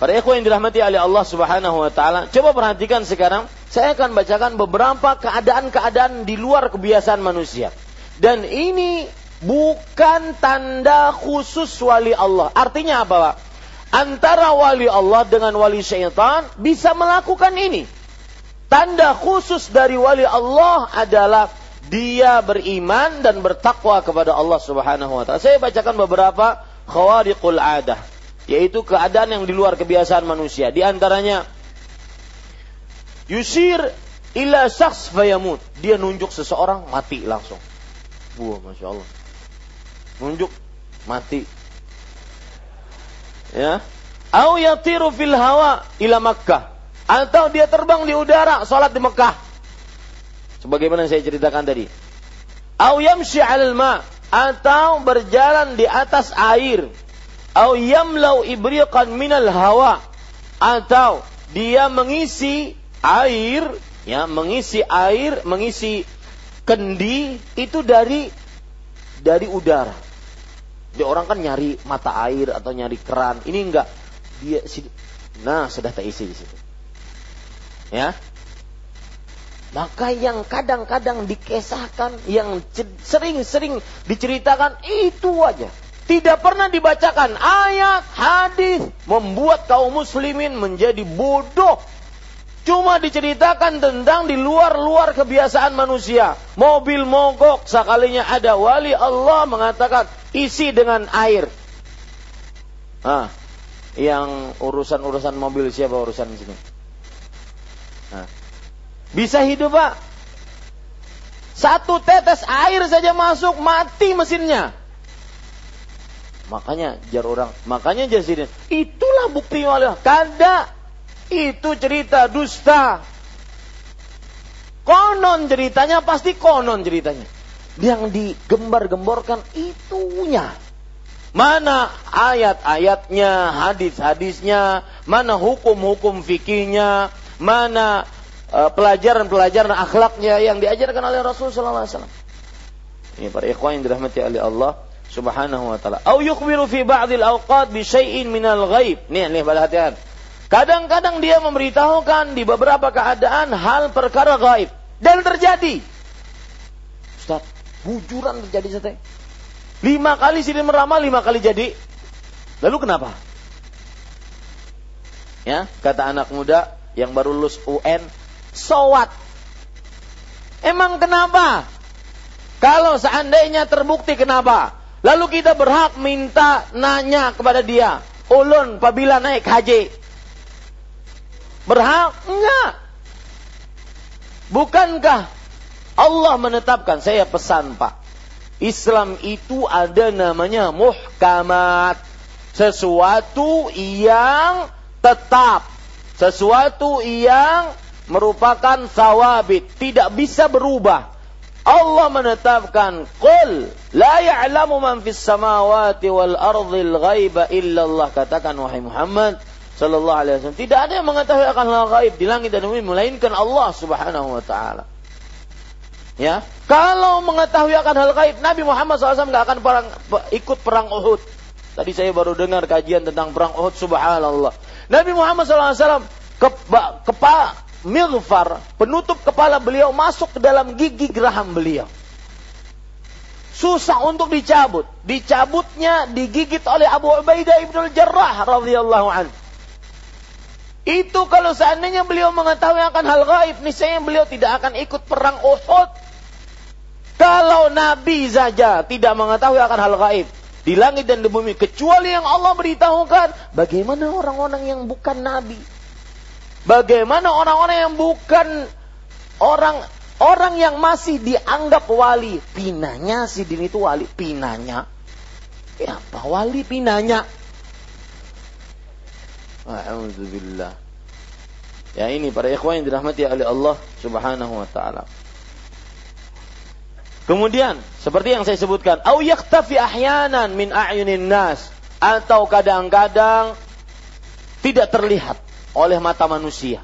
Para ikhwan yang dirahmati oleh Allah Subhanahu wa taala, coba perhatikan sekarang, saya akan bacakan beberapa keadaan-keadaan di luar kebiasaan manusia. Dan ini bukan tanda khusus wali Allah. Artinya apa, Pak? Antara wali Allah dengan wali syaitan bisa melakukan ini. Tanda khusus dari wali Allah adalah dia beriman dan bertakwa kepada Allah Subhanahu wa taala. Saya bacakan beberapa khawariqul adah, yaitu keadaan yang di luar kebiasaan manusia. Di antaranya yusir ila syakhs fayamut. Dia nunjuk seseorang mati langsung. Wah, Masya Allah. Nunjuk mati ya. Au yatiru fil hawa ila Makkah. Atau dia terbang di udara salat di Mekah sebagaimana saya ceritakan tadi. Au yamshi 'alal ma. Atau berjalan di atas air. Atau yamlau ibriqan minal hawa. Atau dia mengisi air ya mengisi air mengisi kendi itu dari dari udara dia orang kan nyari mata air atau nyari keran. Ini enggak. Dia nah sudah terisi di situ. Ya? Maka yang kadang-kadang dikesahkan, yang sering-sering diceritakan itu aja. Tidak pernah dibacakan. Ayat, hadis membuat kaum muslimin menjadi bodoh. Cuma diceritakan tentang di luar-luar kebiasaan manusia. Mobil mogok, sekalinya ada wali Allah mengatakan isi dengan air. Ah, yang urusan-urusan mobil siapa urusan di sini? Nah, bisa hidup pak? Satu tetes air saja masuk mati mesinnya. Makanya jar orang, makanya jar. Itulah bukti wali. Kada. Itu cerita dusta. Konon ceritanya pasti konon ceritanya. Yang digembar-gemborkan itunya. Mana ayat-ayatnya, hadis-hadisnya, mana hukum-hukum fikihnya, mana Eh, pelajaran-pelajaran akhlaknya yang diajarkan oleh Rasul sallallahu alaihi wasallam. Ini para ikhwan yang dirahmati oleh Allah Subhanahu wa taala. Au yukhbiru fi ba'dil awqat bi syai'in minal ghaib. Nih, nih pada hati Kadang-kadang dia memberitahukan di beberapa keadaan hal perkara gaib dan terjadi. Ustaz, bujuran terjadi Ustaz. Lima kali sini meramal, lima kali jadi. Lalu kenapa? Ya, kata anak muda yang baru lulus UN, Sowat. Emang kenapa? Kalau seandainya terbukti kenapa? Lalu kita berhak minta nanya kepada dia. Ulun apabila naik haji. Berhak? Enggak. Bukankah Allah menetapkan? Saya pesan pak. Islam itu ada namanya muhkamat. Sesuatu yang tetap. Sesuatu yang merupakan sawabit, tidak bisa berubah. Allah menetapkan, "Qul la ya'lamu man fis samawati wal ardhil ghaiba illa Allah." Katakan wahai Muhammad sallallahu alaihi wasallam, tidak ada yang mengetahui akan hal gaib di langit dan bumi melainkan Allah Subhanahu wa taala. Ya, kalau mengetahui akan hal gaib, Nabi Muhammad SAW nggak akan perang, ikut perang Uhud. Tadi saya baru dengar kajian tentang perang Uhud, subhanallah. Nabi Muhammad SAW ke, kepa, Milfar, penutup kepala beliau masuk ke dalam gigi geraham beliau. Susah untuk dicabut. Dicabutnya digigit oleh Abu Ubaidah ibn Jarrah radhiyallahu anhu. Itu kalau seandainya beliau mengetahui akan hal gaib, niscaya beliau tidak akan ikut perang Uhud. Kalau Nabi saja tidak mengetahui akan hal gaib di langit dan di bumi kecuali yang Allah beritahukan, bagaimana orang-orang yang bukan Nabi? Bagaimana orang-orang yang bukan orang orang yang masih dianggap wali, pinanya si Din itu wali, pinanya. Ya, apa wali pinanya? Alhamdulillah. Ya ini para ikhwan yang dirahmati oleh Allah Subhanahu wa taala. Kemudian seperti yang saya sebutkan, au yaktafi ahyanan min a'yunin nas atau kadang-kadang tidak terlihat oleh mata manusia.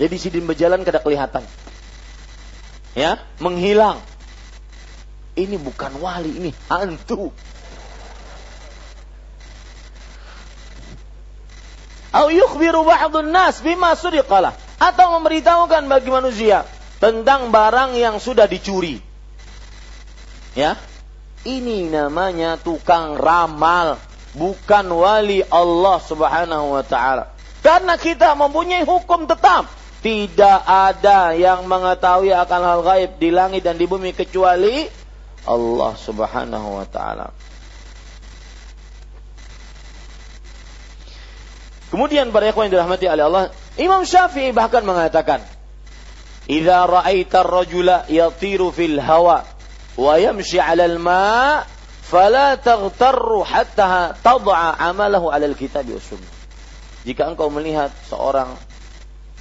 Jadi sidin berjalan kada kelihatan. Ya, menghilang. Ini bukan wali, ini hantu. Au yukhbiru ba'dun nas bima suriqalah atau memberitahukan bagi manusia tentang barang yang sudah dicuri. Ya. Ini namanya tukang ramal, bukan wali Allah Subhanahu wa taala. Karena kita mempunyai hukum tetap. Tidak ada yang mengetahui akan hal gaib di langit dan di bumi kecuali Allah Subhanahu wa taala. Kemudian para ikhwan yang dirahmati oleh Allah, Imam Syafi'i bahkan mengatakan, "Idza ra'aita ar-rajula yatiru fil hawa wa yamshi 'ala al-ma' fala taghtarru hatta tad'a 'amalahu 'ala al-kitab wa sunnah." jika engkau melihat seorang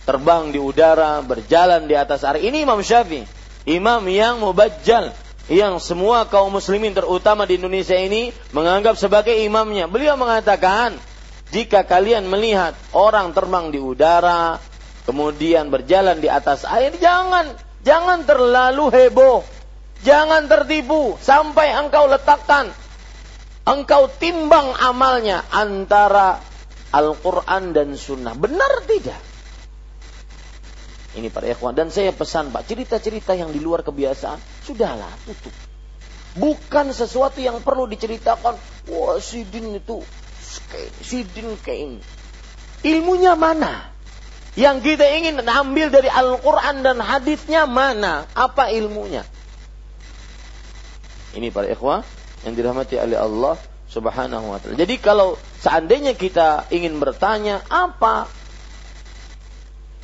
terbang di udara, berjalan di atas air. Ini Imam Syafi'i, imam yang mubajjal, yang semua kaum muslimin terutama di Indonesia ini menganggap sebagai imamnya. Beliau mengatakan, jika kalian melihat orang terbang di udara, kemudian berjalan di atas air, jangan jangan terlalu heboh. Jangan tertipu sampai engkau letakkan engkau timbang amalnya antara Al-Quran dan Sunnah. Benar tidak? Ini para ikhwan. Dan saya pesan Pak, cerita-cerita yang di luar kebiasaan, sudahlah, tutup. Bukan sesuatu yang perlu diceritakan, wah sidin itu, sidin kayak. Ilmunya mana? Yang kita ingin ambil dari Al-Quran dan hadisnya mana? Apa ilmunya? Ini para ikhwah yang dirahmati oleh Allah subhanahu wa ta'ala. Jadi kalau seandainya kita ingin bertanya apa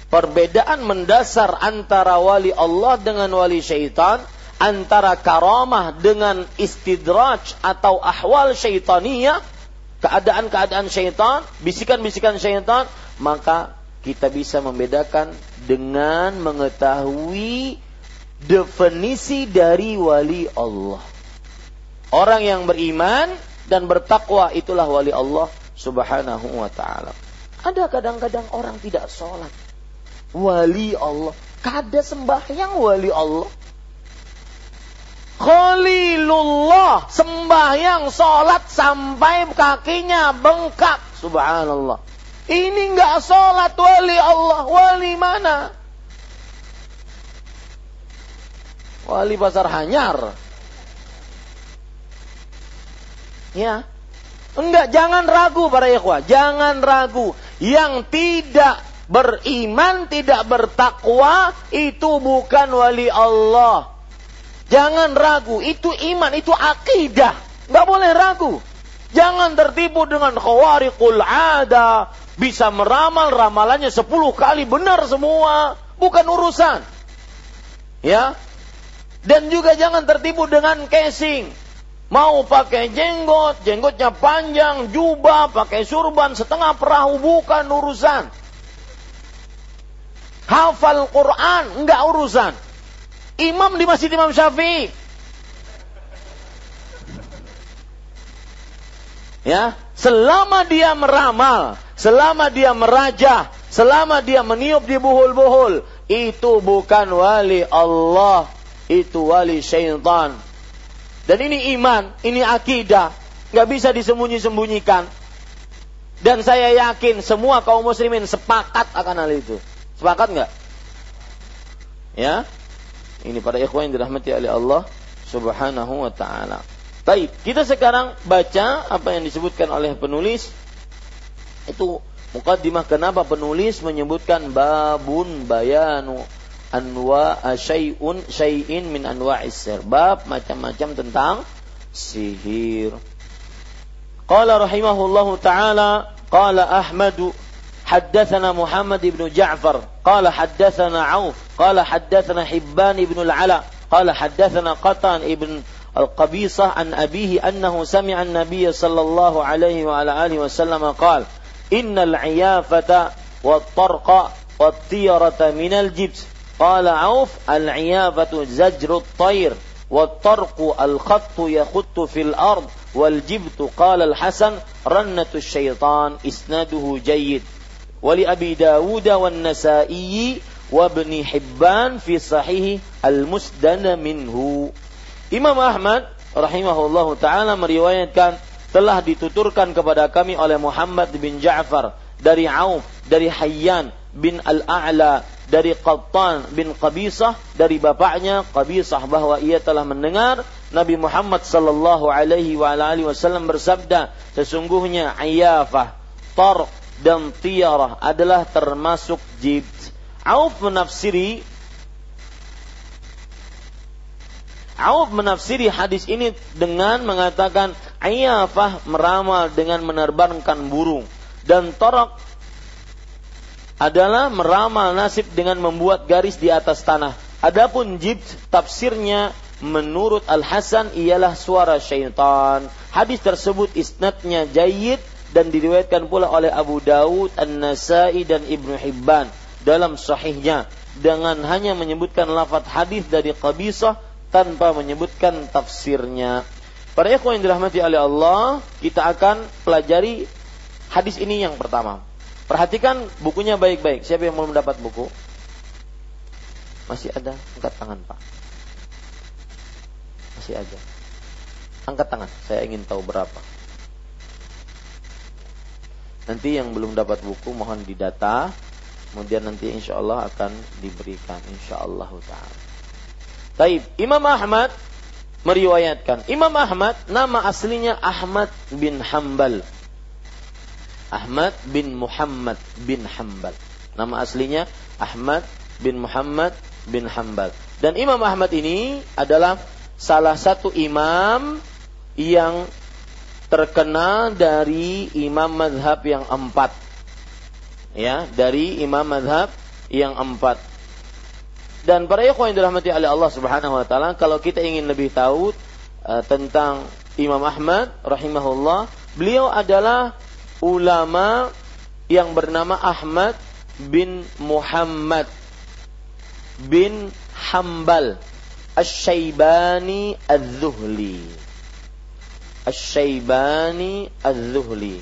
perbedaan mendasar antara wali Allah dengan wali syaitan, antara karamah dengan istidraj atau ahwal syaitania, keadaan-keadaan syaitan, bisikan-bisikan syaitan, maka kita bisa membedakan dengan mengetahui definisi dari wali Allah. Orang yang beriman dan bertakwa itulah wali Allah Subhanahu wa taala. Ada kadang-kadang orang tidak sholat, wali Allah. Kada sembahyang wali Allah. Khalilullah sembahyang sholat sampai kakinya bengkak. Subhanallah. Ini enggak sholat wali Allah. Wali mana? Wali pasar hanyar. Ya. Enggak, jangan ragu para ikhwah. Jangan ragu. Yang tidak beriman tidak bertakwa itu bukan wali Allah. Jangan ragu, itu iman, itu akidah. Nggak boleh ragu. Jangan tertipu dengan khawariqul ada. Bisa meramal, ramalannya sepuluh kali benar semua. Bukan urusan. Ya. Dan juga jangan tertipu dengan casing. Mau pakai jenggot, jenggotnya panjang, jubah, pakai surban, setengah perahu, bukan urusan hafal Quran, enggak urusan. Imam di Masjid Imam Syafi'i. Ya, selama dia meramal, selama dia merajah, selama dia meniup di buhul-buhul, itu bukan wali Allah, itu wali syaitan. Dan ini iman, ini akidah, nggak bisa disembunyi-sembunyikan. Dan saya yakin semua kaum muslimin sepakat akan hal itu. Sepakat nggak? Ya. Ini para ikhwan yang dirahmati oleh Allah Subhanahu wa taala. Baik, kita sekarang baca apa yang disebutkan oleh penulis itu Mukaddimah kenapa penulis menyebutkan babun bayanu anwa asyai'un syai'in min anwa isir Bab macam-macam tentang sihir. Qala rahimahullahu taala qala Ahmadu, haddatsana Muhammad ibnu Ja'far قال حدثنا عوف قال حدثنا حبان بن العلاء قال حدثنا قطان بن القبيصة عن أبيه أنه سمع النبي صلى الله عليه وعلى آله وسلم قال إن العيافة والطرق والطيرة من الجبس قال عوف العيافة زجر الطير والطرق الخط يخط في الأرض والجبت قال الحسن رنة الشيطان إسناده جيد wali Abi Dawud wa Nasa'i wa Ibn Hibban fi sahih al-musdana minhu. Imam Ahmad rahimahullahu taala meriwayatkan telah dituturkan kepada kami oleh Muhammad bin Ja'far dari Auf dari Hayyan bin Al-A'la dari Qattan bin Qabisah dari bapaknya Qabisah bahwa ia telah mendengar Nabi Muhammad sallallahu alaihi wasallam bersabda sesungguhnya ayafah tar dan tiarah adalah termasuk jibt. Auf menafsiri Auf menafsiri hadis ini dengan mengatakan ayafah meramal dengan menerbangkan burung dan torok adalah meramal nasib dengan membuat garis di atas tanah. Adapun jibt tafsirnya menurut Al Hasan ialah suara syaitan. Hadis tersebut isnadnya jayid dan diriwayatkan pula oleh Abu Dawud, An-Nasai dan Ibnu Hibban dalam sahihnya dengan hanya menyebutkan lafaz hadis dari Qabisah tanpa menyebutkan tafsirnya. Para ikhwan yang dirahmati oleh Allah, kita akan pelajari hadis ini yang pertama. Perhatikan bukunya baik-baik. Siapa yang mau mendapat buku? Masih ada? Angkat tangan, Pak. Masih ada. Angkat tangan. Saya ingin tahu berapa. Nanti yang belum dapat buku mohon didata. Kemudian nanti insya Allah akan diberikan. Insya Allah ta'ala. Taib. Imam Ahmad meriwayatkan. Imam Ahmad nama aslinya Ahmad bin Hambal. Ahmad bin Muhammad bin Hambal. Nama aslinya Ahmad bin Muhammad bin Hambal. Dan Imam Ahmad ini adalah salah satu imam yang terkenal dari imam madhab yang empat. Ya, dari imam madhab yang empat. Dan para ikhwan yang dirahmati oleh Allah Subhanahu wa taala, kalau kita ingin lebih tahu uh, tentang Imam Ahmad rahimahullah, beliau adalah ulama yang bernama Ahmad bin Muhammad bin Hambal Asy-Syaibani Az-Zuhli Asy-Syaibani Az-Zuhli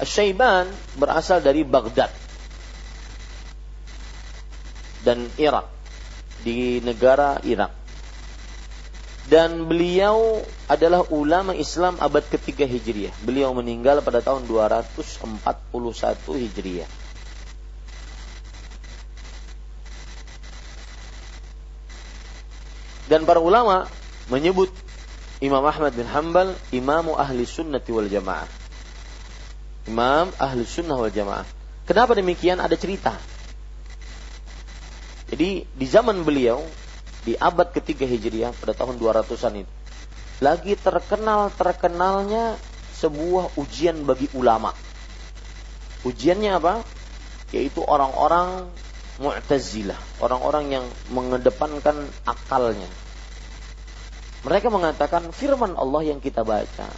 Asy-Syaiban berasal dari Baghdad dan Irak di negara Irak dan beliau adalah ulama Islam abad ketiga Hijriah. Beliau meninggal pada tahun 241 Hijriah. Dan para ulama menyebut Imam Ahmad bin Hanbal imamu ahli sunnati wal jamaah. Imam ahli sunnah wal jamaah. Kenapa demikian? Ada cerita. Jadi di zaman beliau di abad ketiga Hijriah pada tahun 200-an itu lagi terkenal-terkenalnya sebuah ujian bagi ulama. Ujiannya apa? Yaitu orang-orang Mu'tazilah, orang-orang yang mengedepankan akalnya. Mereka mengatakan firman Allah yang kita baca,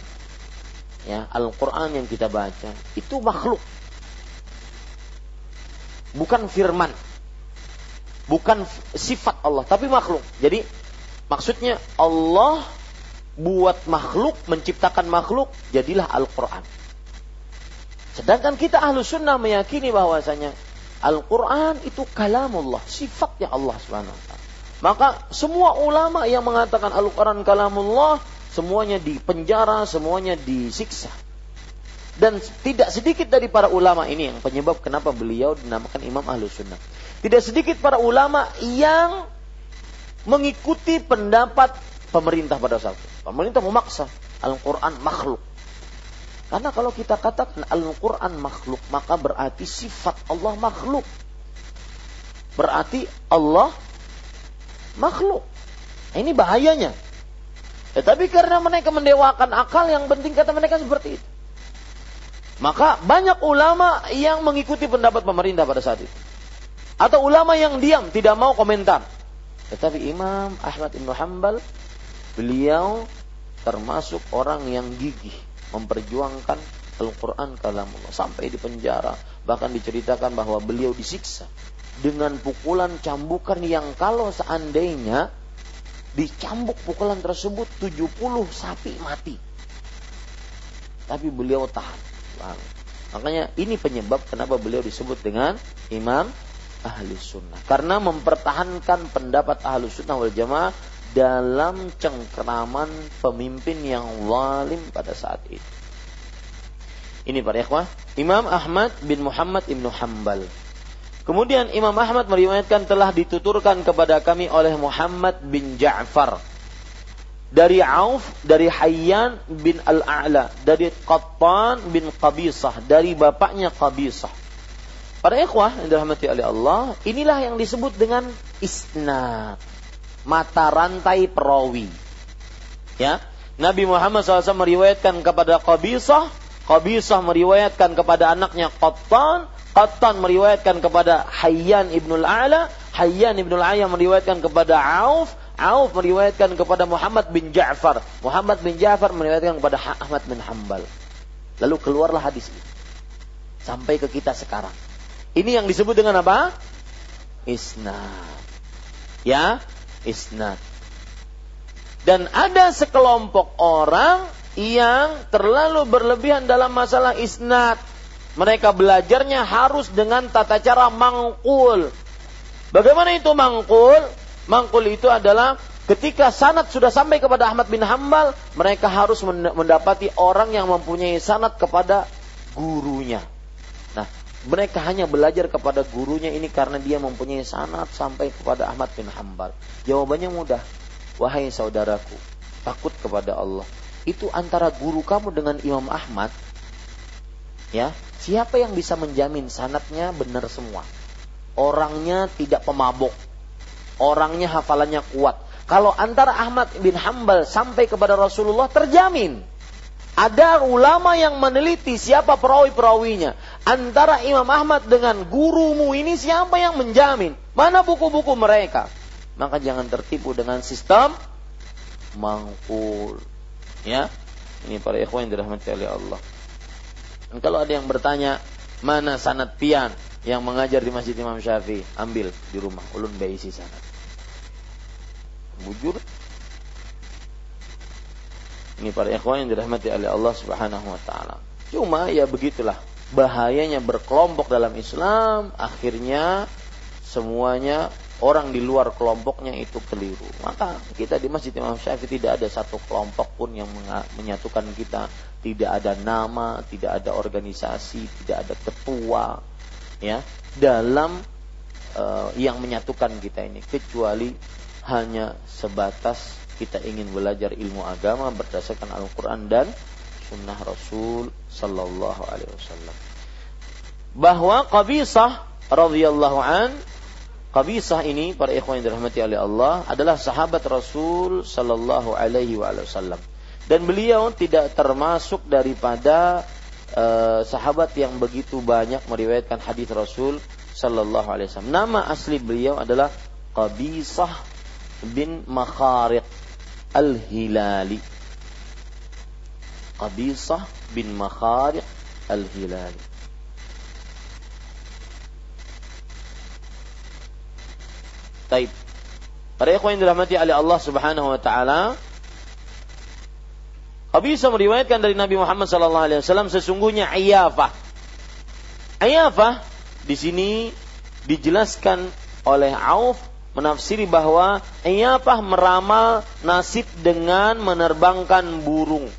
ya Al-Qur'an yang kita baca itu makhluk. Bukan firman bukan sifat Allah tapi makhluk. Jadi maksudnya Allah buat makhluk, menciptakan makhluk, jadilah Al-Quran. Sedangkan kita ahlu sunnah meyakini bahwasanya Al-Quran itu kalamullah, sifatnya Allah wa Maka semua ulama yang mengatakan Al-Quran kalamullah, semuanya dipenjara, semuanya disiksa. Dan tidak sedikit dari para ulama ini yang penyebab kenapa beliau dinamakan Imam Ahlu Sunnah. Tidak sedikit para ulama yang mengikuti pendapat pemerintah pada saat itu. Pemerintah memaksa Al-Quran makhluk. Karena kalau kita katakan Al-Quran makhluk, maka berarti sifat Allah makhluk. Berarti Allah makhluk. Nah, ini bahayanya. Tetapi karena mereka mendewakan akal, yang penting kata mereka seperti itu. Maka banyak ulama yang mengikuti pendapat pemerintah pada saat itu. Atau ulama yang diam, tidak mau komentar. Tetapi Imam Ahmad bin Hanbal, beliau termasuk orang yang gigih memperjuangkan Al-Quran kalamullah sampai di penjara bahkan diceritakan bahwa beliau disiksa dengan pukulan cambukan yang kalau seandainya dicambuk pukulan tersebut 70 sapi mati tapi beliau tahan makanya ini penyebab kenapa beliau disebut dengan Imam ahli sunnah. Karena mempertahankan pendapat ahli sunnah wal jamaah dalam cengkeraman pemimpin yang zalim pada saat itu. Ini para ikhwah, Imam Ahmad bin Muhammad ibnu Hambal. Kemudian Imam Ahmad meriwayatkan telah dituturkan kepada kami oleh Muhammad bin Ja'far dari Auf, dari Hayyan bin Al-A'la, dari Qattan bin Qabisah, dari bapaknya Qabisah. Para ikhwah yang dirahmati oleh Allah, inilah yang disebut dengan isnad. Mata rantai perawi. Ya. Nabi Muhammad SAW meriwayatkan kepada Qabisah, Qabisah meriwayatkan kepada anaknya Qattan, Qattan meriwayatkan kepada Hayyan ibnul A'la, Hayyan ibnul A'la meriwayatkan kepada Auf, Auf meriwayatkan kepada Muhammad bin Ja'far, Muhammad bin Ja'far meriwayatkan kepada Ahmad bin Hambal. Lalu keluarlah hadis ini. Sampai ke kita sekarang. Ini yang disebut dengan apa? Isnad. ya isnad. Dan ada sekelompok orang yang terlalu berlebihan dalam masalah isnad. Mereka belajarnya harus dengan tata cara mangkul. Bagaimana itu mangkul? Mangkul itu adalah ketika sanat sudah sampai kepada Ahmad bin Hambal, mereka harus mendapati orang yang mempunyai sanat kepada gurunya. Nah, mereka hanya belajar kepada gurunya ini karena dia mempunyai sanat sampai kepada Ahmad bin Hambal. Jawabannya mudah. Wahai saudaraku, takut kepada Allah. Itu antara guru kamu dengan Imam Ahmad. Ya, siapa yang bisa menjamin sanatnya benar semua? Orangnya tidak pemabok. Orangnya hafalannya kuat. Kalau antara Ahmad bin Hambal sampai kepada Rasulullah terjamin. Ada ulama yang meneliti siapa perawi-perawinya. Antara Imam Ahmad dengan gurumu ini siapa yang menjamin? Mana buku-buku mereka? Maka jangan tertipu dengan sistem mangkul. Ya, ini para ikhwan yang dirahmati oleh Allah. Kalau ada yang bertanya, mana sanat pian yang mengajar di Masjid Imam Syafi'i? Ambil di rumah, ulun baisi sanat. Bujur. Ini para ikhwan yang dirahmati oleh Allah Subhanahu wa taala. Cuma ya begitulah bahayanya berkelompok dalam Islam akhirnya semuanya orang di luar kelompoknya itu keliru. Maka kita di Masjid Imam Syafi'i tidak ada satu kelompok pun yang menyatukan kita. Tidak ada nama, tidak ada organisasi, tidak ada ketua, ya dalam uh, yang menyatukan kita ini kecuali hanya sebatas kita ingin belajar ilmu agama berdasarkan Al-Quran dan Sunnah Rasul Sallallahu Alaihi Wasallam. Bahwa Qabisah radhiyallahu an Qabisah ini para ikhwan yang dirahmati oleh Allah adalah sahabat Rasul sallallahu alaihi wasallam. Dan beliau tidak termasuk daripada uh, sahabat yang begitu banyak meriwayatkan hadis Rasul sallallahu alaihi wasallam. Nama asli beliau adalah Qabisah bin Makhariq Al-Hilali. Qabisah bin Makhariq Al-Hilali. Taib. Para ikhwan yang dirahmati oleh Allah Subhanahu wa taala, Qabisa meriwayatkan dari Nabi Muhammad sallallahu alaihi wasallam sesungguhnya Iyafah. Iyafah di sini dijelaskan oleh Auf menafsiri bahwa Iyafah meramal nasib dengan menerbangkan burung.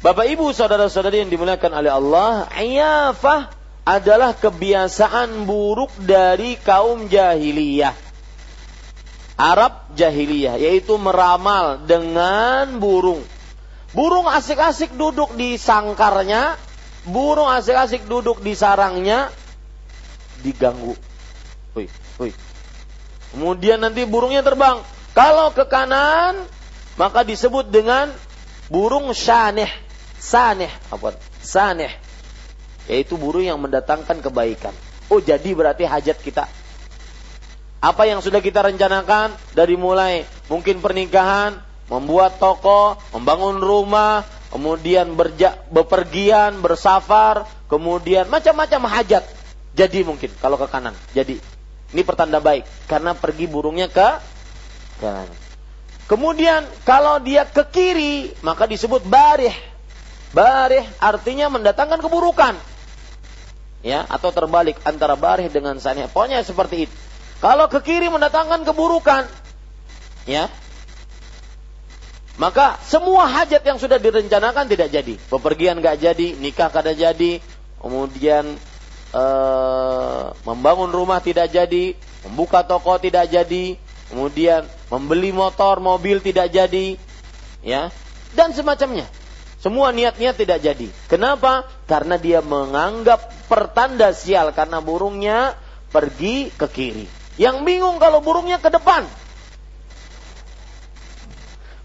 Bapak Ibu saudara-saudari yang dimuliakan oleh Allah, Iyafah adalah kebiasaan buruk dari kaum jahiliyah Arab jahiliyah yaitu meramal dengan burung. Burung asik-asik duduk di sangkarnya, burung asik-asik duduk di sarangnya diganggu. Hui, hui. Kemudian nanti burungnya terbang. Kalau ke kanan maka disebut dengan burung saneh. Saneh, apa? Saneh. Yaitu burung yang mendatangkan kebaikan. Oh, jadi berarti hajat kita apa yang sudah kita rencanakan dari mulai mungkin pernikahan, membuat toko, membangun rumah, kemudian berja, bepergian, bersafar, kemudian macam-macam hajat. Jadi mungkin kalau ke kanan. Jadi ini pertanda baik karena pergi burungnya ke kanan. Kemudian kalau dia ke kiri maka disebut barih. Barih artinya mendatangkan keburukan. Ya, atau terbalik antara barih dengan sanih. Pokoknya seperti itu. Kalau ke kiri mendatangkan keburukan, ya, maka semua hajat yang sudah direncanakan tidak jadi. Bepergian nggak jadi, nikah kada jadi, kemudian ee, membangun rumah tidak jadi, membuka toko tidak jadi, kemudian membeli motor, mobil tidak jadi, ya, dan semacamnya. Semua niat-niat tidak jadi. Kenapa? Karena dia menganggap pertanda sial karena burungnya pergi ke kiri. Yang bingung kalau burungnya ke depan.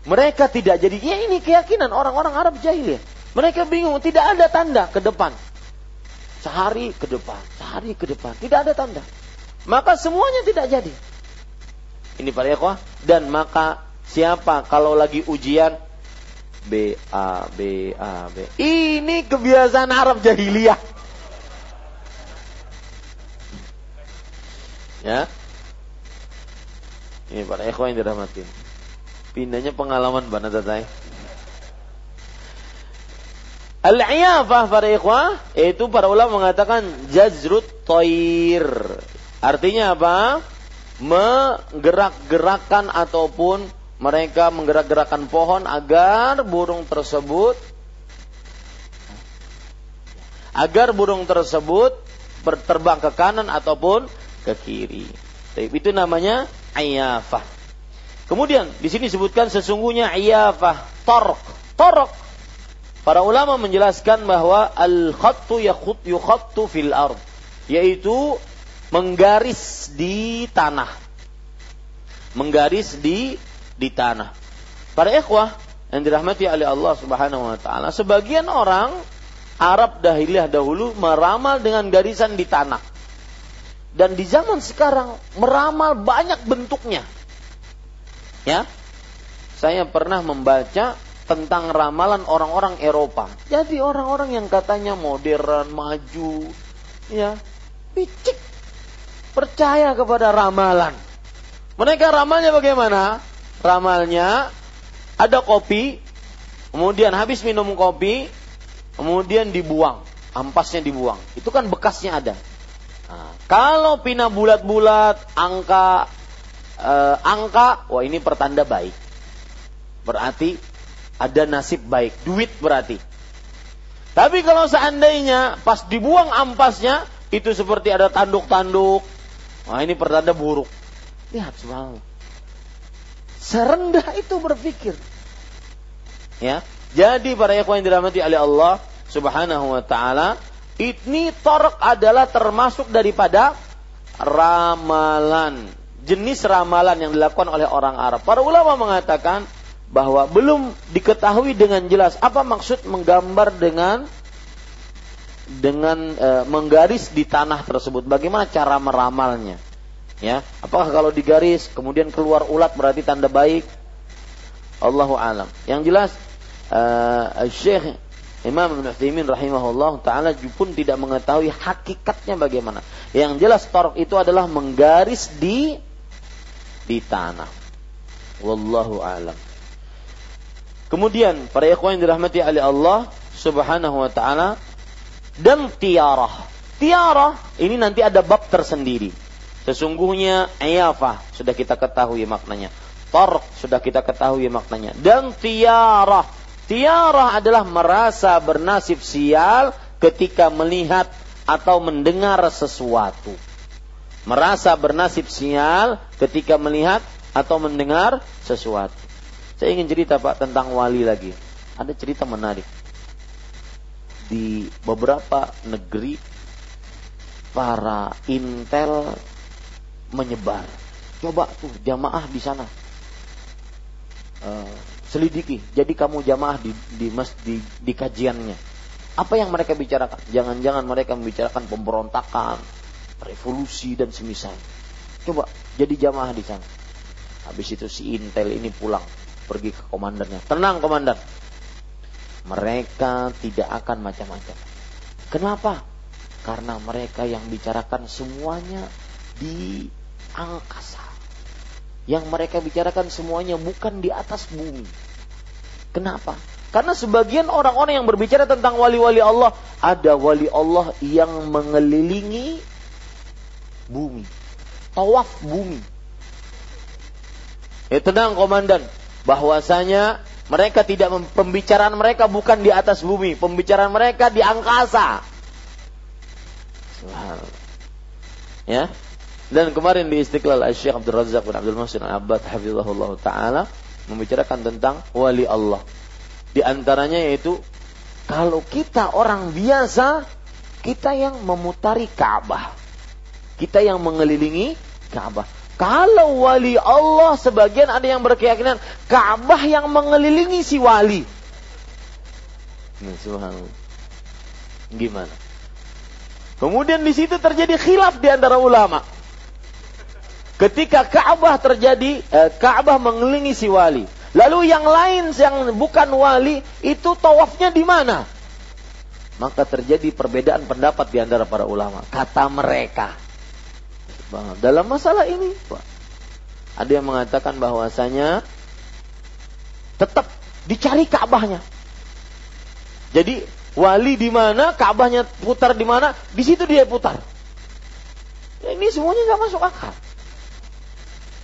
Mereka tidak jadi, ya ini keyakinan orang-orang Arab jahil ya. Mereka bingung, tidak ada tanda ke depan. Sehari ke depan, sehari ke depan, tidak ada tanda. Maka semuanya tidak jadi. Ini para ikhwah. Dan maka siapa kalau lagi ujian B A B A B. Ini kebiasaan Arab jahiliyah. Ya, Ini para ikhwan yang dirahmatin. Pindahnya pengalaman bana tatai. Al-iyafah para ikhwah yaitu para ulama mengatakan jazrut toir. Artinya apa? Menggerak-gerakan ataupun mereka menggerak-gerakkan pohon agar burung tersebut agar burung tersebut berterbang ke kanan ataupun ke kiri. Itu namanya iyafah. Kemudian di sini disebutkan sesungguhnya iyafah torok. Torok Para ulama menjelaskan bahwa al-khattu yukhattu fil ard, yaitu menggaris di tanah. Menggaris di di tanah. Para ikhwah yang dirahmati oleh Allah Subhanahu wa taala, sebagian orang Arab dahiliyah dahulu meramal dengan garisan di tanah. Dan di zaman sekarang meramal banyak bentuknya. Ya. Saya pernah membaca tentang ramalan orang-orang Eropa. Jadi orang-orang yang katanya modern, maju, ya, picik percaya kepada ramalan. Mereka ramalnya bagaimana? Ramalnya ada kopi, kemudian habis minum kopi, kemudian dibuang, ampasnya dibuang. Itu kan bekasnya ada. Nah, kalau pina bulat-bulat, angka eh, angka, wah ini pertanda baik. Berarti ada nasib baik, duit berarti. Tapi kalau seandainya pas dibuang ampasnya itu seperti ada tanduk-tanduk, nah ini pertanda buruk. Lihat subhanallah. Serendah itu berpikir. Ya. Jadi para ikhwan yang dirahmati oleh Allah Subhanahu wa taala, ini torok adalah termasuk daripada ramalan. Jenis ramalan yang dilakukan oleh orang Arab. Para ulama mengatakan bahwa belum diketahui dengan jelas apa maksud menggambar dengan dengan e, menggaris di tanah tersebut. Bagaimana cara meramalnya? Ya, apakah kalau digaris kemudian keluar ulat berarti tanda baik? Allahu alam. Yang jelas e, Syekh Imam Ibn Uthaymin rahimahullah taala pun tidak mengetahui hakikatnya bagaimana. Yang jelas torok itu adalah menggaris di di tanah. Wallahu alam. Kemudian para ikhwan yang dirahmati oleh Allah Subhanahu wa taala dan tiarah. Tiarah ini nanti ada bab tersendiri. Sesungguhnya iyafah sudah kita ketahui maknanya. Tarq sudah kita ketahui maknanya. Dan tiarah. Tiarah adalah merasa bernasib sial ketika melihat atau mendengar sesuatu. Merasa bernasib sial ketika melihat atau mendengar sesuatu. Saya ingin cerita Pak tentang wali lagi. Ada cerita menarik. Di beberapa negeri para intel menyebar. Coba tuh jamaah di sana. Uh, selidiki. Jadi kamu jamaah di di, di di kajiannya. Apa yang mereka bicarakan? Jangan-jangan mereka membicarakan pemberontakan, revolusi dan semisal. Coba jadi jamaah di sana. Habis itu si Intel ini pulang pergi ke komandannya. Tenang komandan. Mereka tidak akan macam-macam. Kenapa? Karena mereka yang bicarakan semuanya di angkasa. Yang mereka bicarakan semuanya bukan di atas bumi. Kenapa? Karena sebagian orang-orang yang berbicara tentang wali-wali Allah, ada wali Allah yang mengelilingi bumi. Tawaf bumi. Ya tenang komandan, bahwasanya mereka tidak pembicaraan mereka bukan di atas bumi, pembicaraan mereka di angkasa. Ya. Dan kemarin di Istiqlal Syekh Abdul Razak bin Abdul Muhsin Al-Abbad hafizahullah taala membicarakan tentang wali Allah. Di antaranya yaitu kalau kita orang biasa, kita yang memutari Ka'bah. Kita yang mengelilingi Ka'bah. Kalau wali Allah sebagian ada yang berkeyakinan Ka'bah yang mengelilingi si wali. Nah, subhanallah. Gimana? Kemudian di situ terjadi khilaf di antara ulama. Ketika Ka'bah terjadi, eh, Ka'bah mengelilingi si wali. Lalu yang lain yang bukan wali itu tawafnya di mana? Maka terjadi perbedaan pendapat di antara para ulama. Kata mereka, dalam masalah ini. Ada yang mengatakan bahwasanya tetap dicari Ka'bahnya. Jadi wali di mana, Ka'bahnya putar di mana, di situ dia putar. Ya, ini semuanya nggak masuk akal.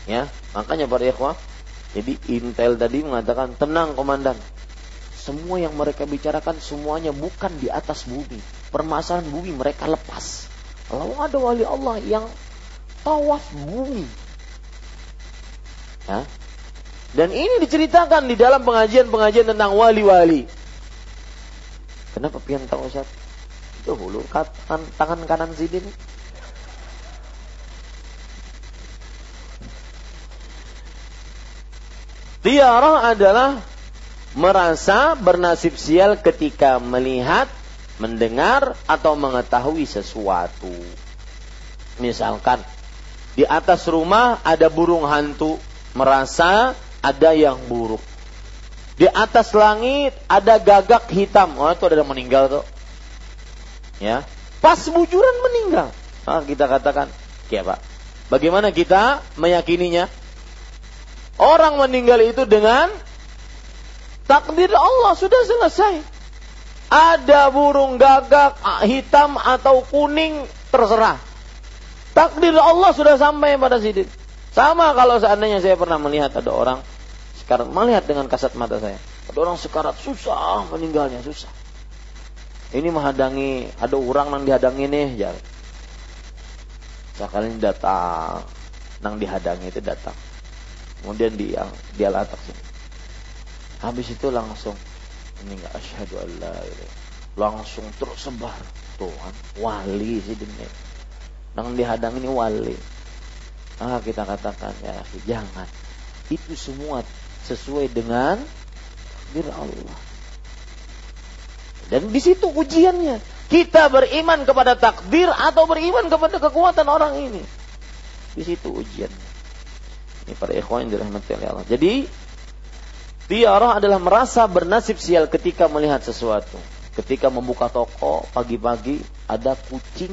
Ya, makanya para ikhwah, jadi Intel tadi mengatakan tenang komandan. Semua yang mereka bicarakan semuanya bukan di atas bumi. Permasalahan bumi mereka lepas. Kalau ada wali Allah yang tawaf bumi. Ya. Dan ini diceritakan di dalam pengajian-pengajian tentang wali-wali. Kenapa pian tahu Ustaz? Itu hulu tangan, tangan kanan sidin. Tiara adalah merasa bernasib sial ketika melihat, mendengar, atau mengetahui sesuatu. Misalkan, di atas rumah ada burung hantu, merasa ada yang buruk. Di atas langit ada gagak hitam. Oh, itu ada yang meninggal tuh. Ya. Pas bujuran meninggal. Nah, kita katakan, ya Pak. Bagaimana kita meyakininya? Orang meninggal itu dengan takdir Allah sudah selesai. Ada burung gagak hitam atau kuning terserah. Takdir Allah sudah sampai pada sidik. Sama kalau seandainya saya pernah melihat ada orang sekarang melihat dengan kasat mata saya. Ada orang sekarat susah meninggalnya susah. Ini menghadangi ada orang yang dihadangi nih ya. Sekali datang, nang dihadangi itu datang. Kemudian dia dia latak sini. Habis itu langsung ini enggak asyhadu alla langsung terus sebar Tuhan wali sih demi Nang dihadang ini wali. Ah kita katakan ya jangan. Itu semua sesuai dengan takdir Allah. Dan di situ ujiannya. Kita beriman kepada takdir atau beriman kepada kekuatan orang ini. Di situ ujiannya. Ini para ikhwan yang dirahmati oleh Allah. Jadi tiara adalah merasa bernasib sial ketika melihat sesuatu. Ketika membuka toko pagi-pagi ada kucing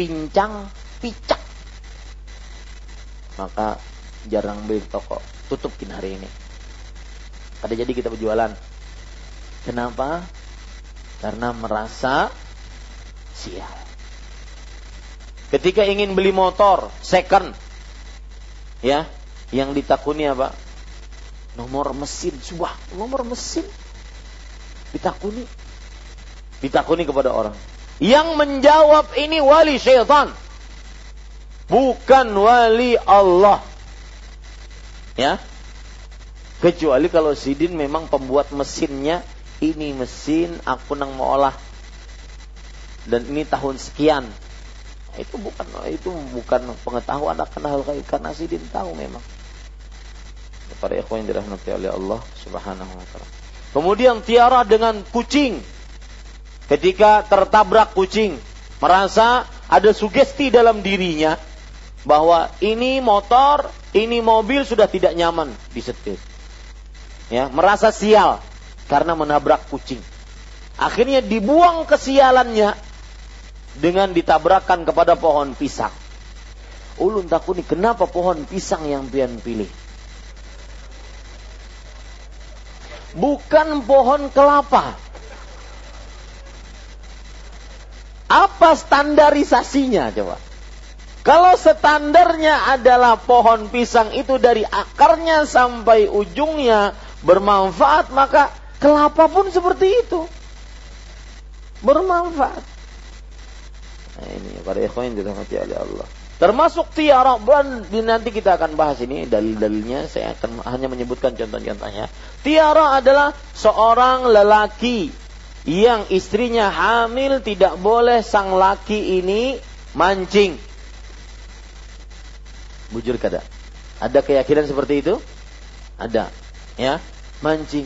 pincang, picak. Maka jarang beli toko, tutupin hari ini. Ada jadi kita berjualan. Kenapa? Karena merasa sial. Ketika ingin beli motor second, ya, yang ditakuni apa? Nomor mesin, subah, nomor mesin ditakuni, ditakuni kepada orang. Yang menjawab ini wali syaitan. Bukan wali Allah. Ya. Kecuali kalau Sidin memang pembuat mesinnya ini mesin aku nang mau olah dan ini tahun sekian itu bukan itu bukan pengetahuan akan hal gaib karena Sidin tahu memang para ikhwan dirahmati oleh Allah Subhanahu wa taala. Kemudian tiara dengan kucing ketika tertabrak kucing, merasa ada sugesti dalam dirinya bahwa ini motor, ini mobil sudah tidak nyaman disetir. Ya, merasa sial karena menabrak kucing. Akhirnya dibuang kesialannya dengan ditabrakkan kepada pohon pisang. Ulun takuni kenapa pohon pisang yang pian pilih? Bukan pohon kelapa. Apa standarisasinya coba? Kalau standarnya adalah pohon pisang itu dari akarnya sampai ujungnya bermanfaat, maka kelapa pun seperti itu. Bermanfaat. Nah ini para ikhwan dirahmati oleh Allah. Termasuk tiara dan nanti kita akan bahas ini dalil-dalilnya. Saya akan hanya menyebutkan contoh-contohnya. Tiara adalah seorang lelaki yang istrinya hamil tidak boleh sang laki ini mancing. Bujur kada? Ada keyakinan seperti itu? Ada. Ya, mancing.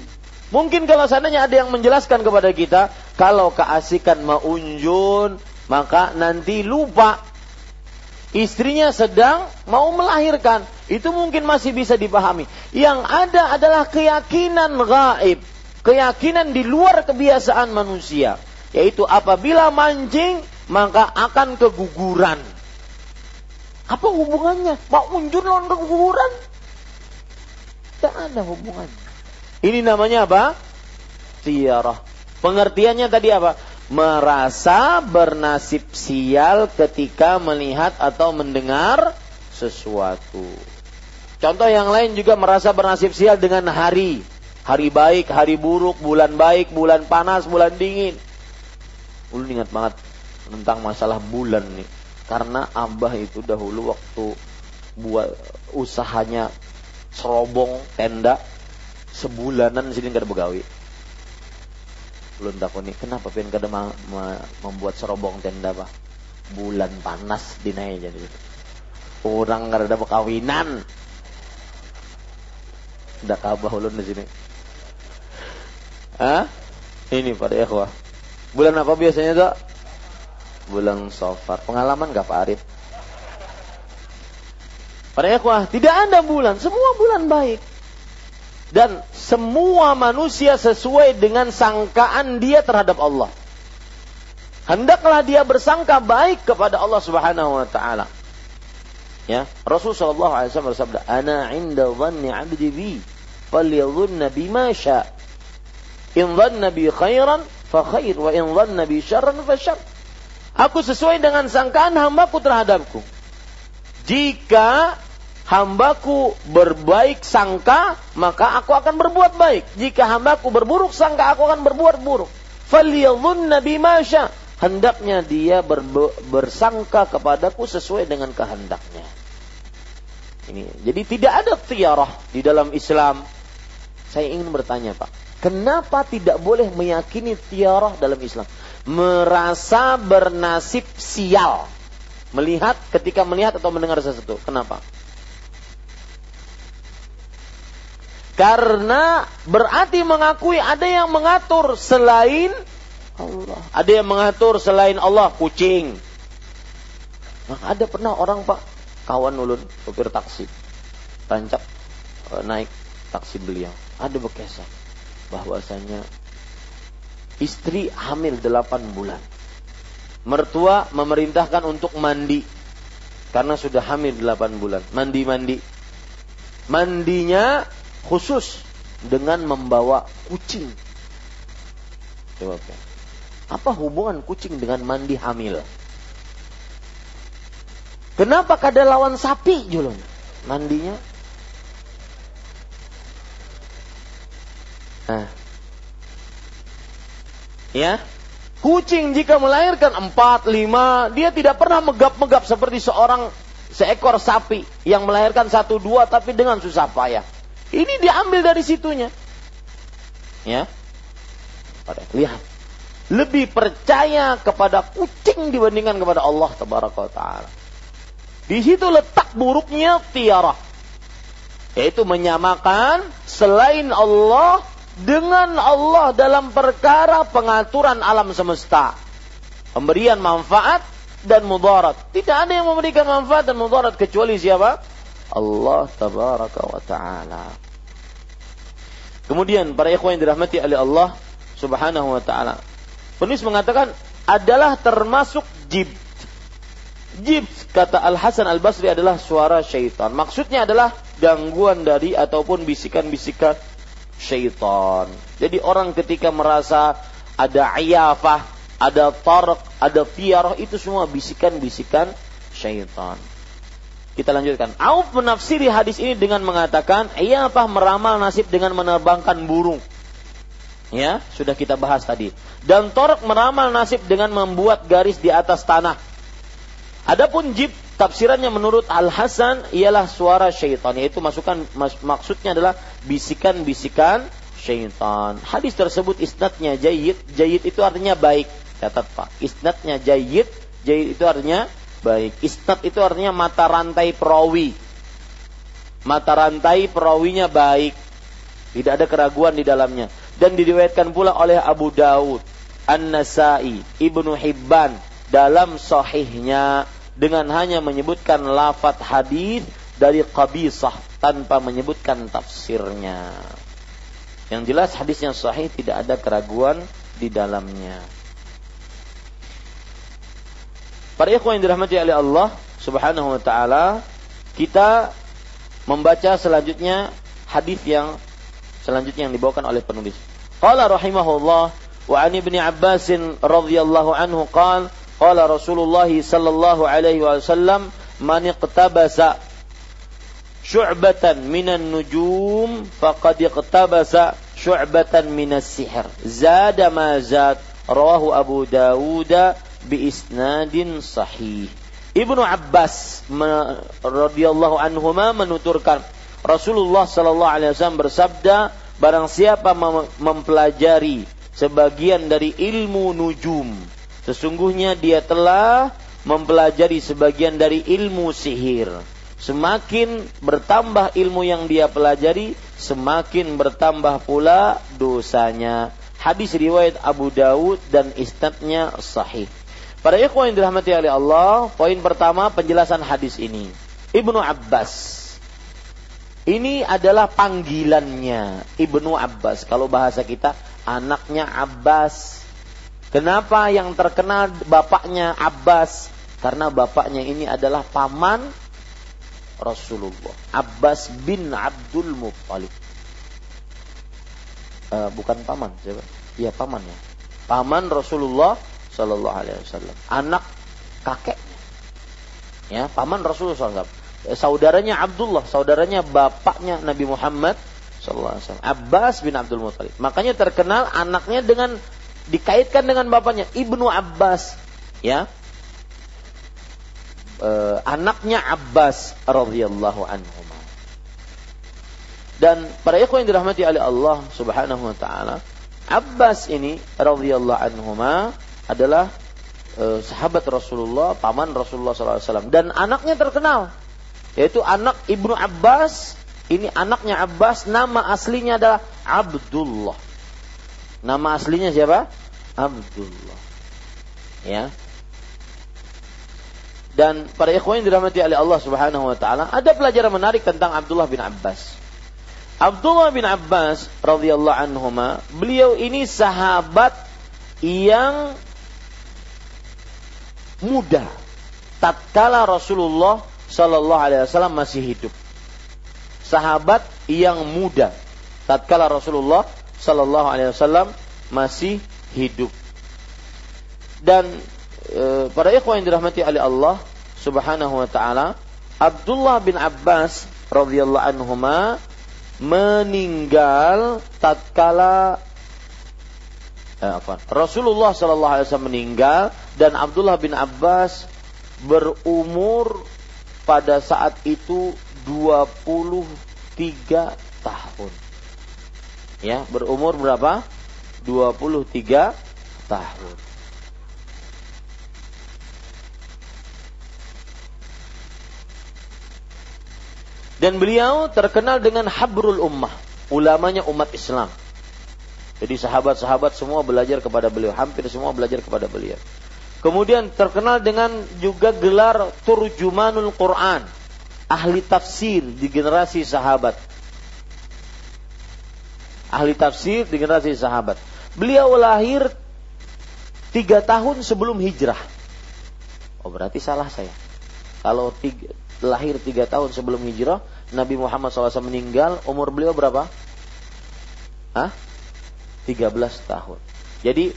Mungkin kalau sananya ada yang menjelaskan kepada kita, kalau keasikan maunjun, maka nanti lupa istrinya sedang mau melahirkan. Itu mungkin masih bisa dipahami. Yang ada adalah keyakinan gaib keyakinan di luar kebiasaan manusia, yaitu apabila mancing maka akan keguguran. Apa hubungannya? Mau unjur lawan kuburan? Tidak ada hubungannya. Ini namanya apa? Tiarah. Pengertiannya tadi apa? Merasa bernasib sial ketika melihat atau mendengar sesuatu. Contoh yang lain juga merasa bernasib sial dengan hari. Hari baik, hari buruk, bulan baik, bulan panas, bulan dingin. Ulu ingat banget tentang masalah bulan nih. Karena abah itu dahulu waktu buat usahanya serobong tenda sebulanan sini nggak ada begawi. Belum tahu nih kenapa pengen kada ma ma membuat serobong tenda pak? Bulan panas dinai jadi orang nggak ada perkawinan. Tidak kabah ulun di sini ah ini pada ikhwah bulan apa biasanya tuh bulan Safar. Pengalaman gak Pak Arif? Para ikhwah, tidak ada bulan, semua bulan baik. Dan semua manusia sesuai dengan sangkaan dia terhadap Allah. Hendaklah dia bersangka baik kepada Allah Subhanahu wa taala. Ya, Rasulullah sallallahu alaihi wasallam bersabda, "Ana 'inda dhanni 'abdi bi, falyadhunna bima sya." In dhanna bi khairan fa khair wa in dhanna bi syarran fa syarr. Aku sesuai dengan sangkaan hambaku terhadapku. Jika hambaku berbaik sangka, maka aku akan berbuat baik. Jika hambaku berburuk sangka, aku akan berbuat buruk. Faliyadhunna bima. Hendaknya dia ber, bersangka kepadaku sesuai dengan kehendaknya. Ini, jadi tidak ada tiarah di dalam Islam. Saya ingin bertanya Pak, kenapa tidak boleh meyakini tiarah dalam Islam? merasa bernasib sial melihat ketika melihat atau mendengar sesuatu. Kenapa? Karena berarti mengakui ada yang mengatur selain Allah. Ada yang mengatur selain Allah, kucing. Nah, ada pernah orang pak, kawan ulun, supir taksi, tancap eh, naik taksi beliau. Ada bekesan bahwasanya istri hamil delapan bulan. Mertua memerintahkan untuk mandi karena sudah hamil delapan bulan. Mandi-mandi. Mandinya khusus dengan membawa kucing. Jawabnya. Apa hubungan kucing dengan mandi hamil? Kenapa kada lawan sapi julun mandinya? Nah, Ya. Kucing jika melahirkan empat, lima, dia tidak pernah megap-megap seperti seorang seekor sapi yang melahirkan satu dua tapi dengan susah payah. Ini diambil dari situnya. Ya. Lihat. Lebih percaya kepada kucing dibandingkan kepada Allah taala. Di situ letak buruknya tiara. Yaitu menyamakan selain Allah dengan Allah dalam perkara pengaturan alam semesta. Pemberian manfaat dan mudarat. Tidak ada yang memberikan manfaat dan mudarat kecuali siapa? Allah tabaraka wa ta'ala. Kemudian para ikhwan yang dirahmati oleh Allah subhanahu wa ta'ala. Penulis mengatakan adalah termasuk jib. Jib kata Al Hasan Al Basri adalah suara syaitan. Maksudnya adalah gangguan dari ataupun bisikan-bisikan syaitan. Jadi orang ketika merasa ada ayafah, ada tarq, ada tiarah itu semua bisikan-bisikan syaitan. Kita lanjutkan. Auf menafsiri hadis ini dengan mengatakan, ayafah meramal nasib dengan menerbangkan burung. Ya, sudah kita bahas tadi. Dan torok meramal nasib dengan membuat garis di atas tanah. Adapun jib tafsirannya menurut Al Hasan ialah suara syaitan yaitu masukan mas, maksudnya adalah bisikan-bisikan syaitan. Hadis tersebut isnadnya jayid, jayid itu artinya baik. Catat Pak, isnadnya jayid, jayid itu artinya baik. Isnad itu artinya mata rantai perawi. Mata rantai perawinya baik. Tidak ada keraguan di dalamnya. Dan diriwayatkan pula oleh Abu Dawud, An-Nasai, Ibnu Hibban dalam sahihnya dengan hanya menyebutkan lafat hadis dari qabisah tanpa menyebutkan tafsirnya. Yang jelas hadis yang sahih tidak ada keraguan di dalamnya. Para ikhwan yang dirahmati oleh Allah Subhanahu wa taala, kita membaca selanjutnya hadis yang selanjutnya yang dibawakan oleh penulis. Qala rahimahullah wa an ibni Abbas radhiyallahu anhu qala qala Rasulullah sallallahu alaihi wasallam man iqtabasa syu'batan minan nujum faqad iqtabasa syu'batan minas sihr. Zada ma zad rawahu Abu Dawud bi isnadin sahih. Ibnu Abbas radhiyallahu anhuma menuturkan Rasulullah sallallahu alaihi wasallam bersabda barang siapa mempelajari sebagian dari ilmu nujum sesungguhnya dia telah mempelajari sebagian dari ilmu sihir Semakin bertambah ilmu yang dia pelajari, semakin bertambah pula dosanya. Hadis riwayat Abu Dawud dan isnadnya sahih. Para ikhwan yang dirahmati oleh Allah, poin pertama penjelasan hadis ini. Ibnu Abbas. Ini adalah panggilannya Ibnu Abbas. Kalau bahasa kita anaknya Abbas. Kenapa yang terkenal bapaknya Abbas? Karena bapaknya ini adalah paman Rasulullah. Abbas bin Abdul Muttalib. Uh, bukan paman, siapa? Iya paman ya. Paman Rasulullah Shallallahu Alaihi Wasallam. Anak kakeknya. Ya, paman Rasulullah SAW. Eh, saudaranya Abdullah, saudaranya bapaknya Nabi Muhammad Sallallahu Alaihi. Abbas bin Abdul Muttalib. Makanya terkenal anaknya dengan dikaitkan dengan bapaknya Ibnu Abbas. Ya, uh, anaknya Abbas radhiyallahu anhu. Dan para ikhwan yang dirahmati oleh Allah Subhanahu wa taala, Abbas ini radhiyallahu anhu adalah uh, sahabat Rasulullah, paman Rasulullah SAW dan anaknya terkenal yaitu anak Ibnu Abbas ini anaknya Abbas nama aslinya adalah Abdullah. Nama aslinya siapa? Abdullah. Ya. Dan para ikhwan yang dirahmati oleh Allah Subhanahu wa taala, ada pelajaran menarik tentang Abdullah bin Abbas. Abdullah bin Abbas radhiyallahu anhuma, beliau ini sahabat yang muda tatkala Rasulullah sallallahu alaihi wasallam masih hidup. Sahabat yang muda tatkala Rasulullah sallallahu alaihi wasallam masih hidup. Dan e, para ikhwan yang dirahmati oleh Allah Subhanahu wa taala, Abdullah bin Abbas radhiyallahu anhuma meninggal tatkala eh, apa? Rasulullah sallallahu alaihi wasallam meninggal dan Abdullah bin Abbas berumur pada saat itu 23 tahun. Ya, berumur berapa? 23 tahun. Dan beliau terkenal dengan habrul ummah, ulamanya umat Islam. Jadi sahabat-sahabat semua belajar kepada beliau, hampir semua belajar kepada beliau. Kemudian terkenal dengan juga gelar turjumanul Quran, ahli tafsir di generasi sahabat. Ahli tafsir di generasi sahabat. Beliau lahir tiga tahun sebelum hijrah. Oh berarti salah saya. Kalau tiga, lahir tiga tahun sebelum hijrah, Nabi Muhammad SAW meninggal, umur beliau berapa? Hah? 13 tahun. Jadi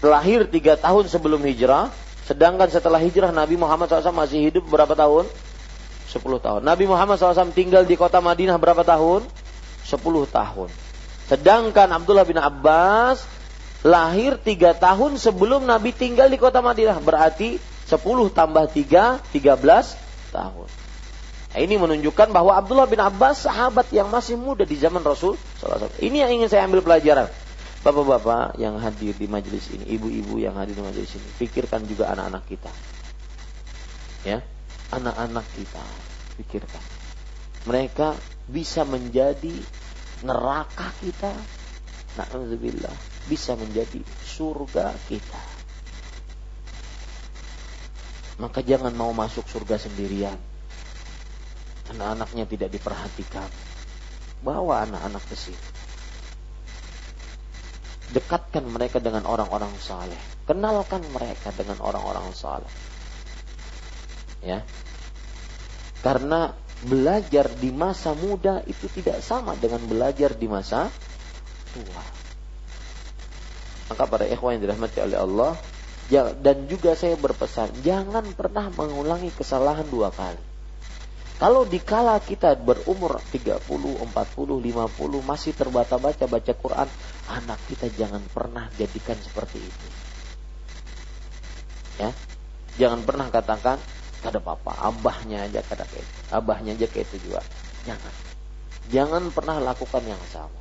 lahir tiga tahun sebelum hijrah, sedangkan setelah hijrah Nabi Muhammad SAW masih hidup berapa tahun? 10 tahun. Nabi Muhammad SAW tinggal di kota Madinah berapa tahun? 10 tahun. Sedangkan Abdullah bin Abbas lahir tiga tahun sebelum Nabi tinggal di kota Madinah. Berarti 10 tambah 3, 13 tahun. Nah, ini menunjukkan bahwa Abdullah bin Abbas sahabat yang masih muda di zaman Rasul Ini yang ingin saya ambil pelajaran. Bapak-bapak yang hadir di majelis ini, ibu-ibu yang hadir di majelis ini, pikirkan juga anak-anak kita. Ya, anak-anak kita, pikirkan. Mereka bisa menjadi neraka kita. Na'udzubillah, bisa menjadi surga kita. Maka jangan mau masuk surga sendirian anak-anaknya tidak diperhatikan. Bawa anak-anak ke sini. Dekatkan mereka dengan orang-orang saleh. Kenalkan mereka dengan orang-orang saleh. Ya. Karena belajar di masa muda itu tidak sama dengan belajar di masa tua. Maka para ikhwan yang dirahmati oleh Allah, dan juga saya berpesan, jangan pernah mengulangi kesalahan dua kali. Kalau dikala kita berumur 30, 40, 50 masih terbata-baca baca Quran, anak kita jangan pernah jadikan seperti itu. Ya. Jangan pernah katakan kada apa-apa, abahnya aja kada kayak itu. Abahnya aja kayak itu juga. Jangan. Jangan pernah lakukan yang sama.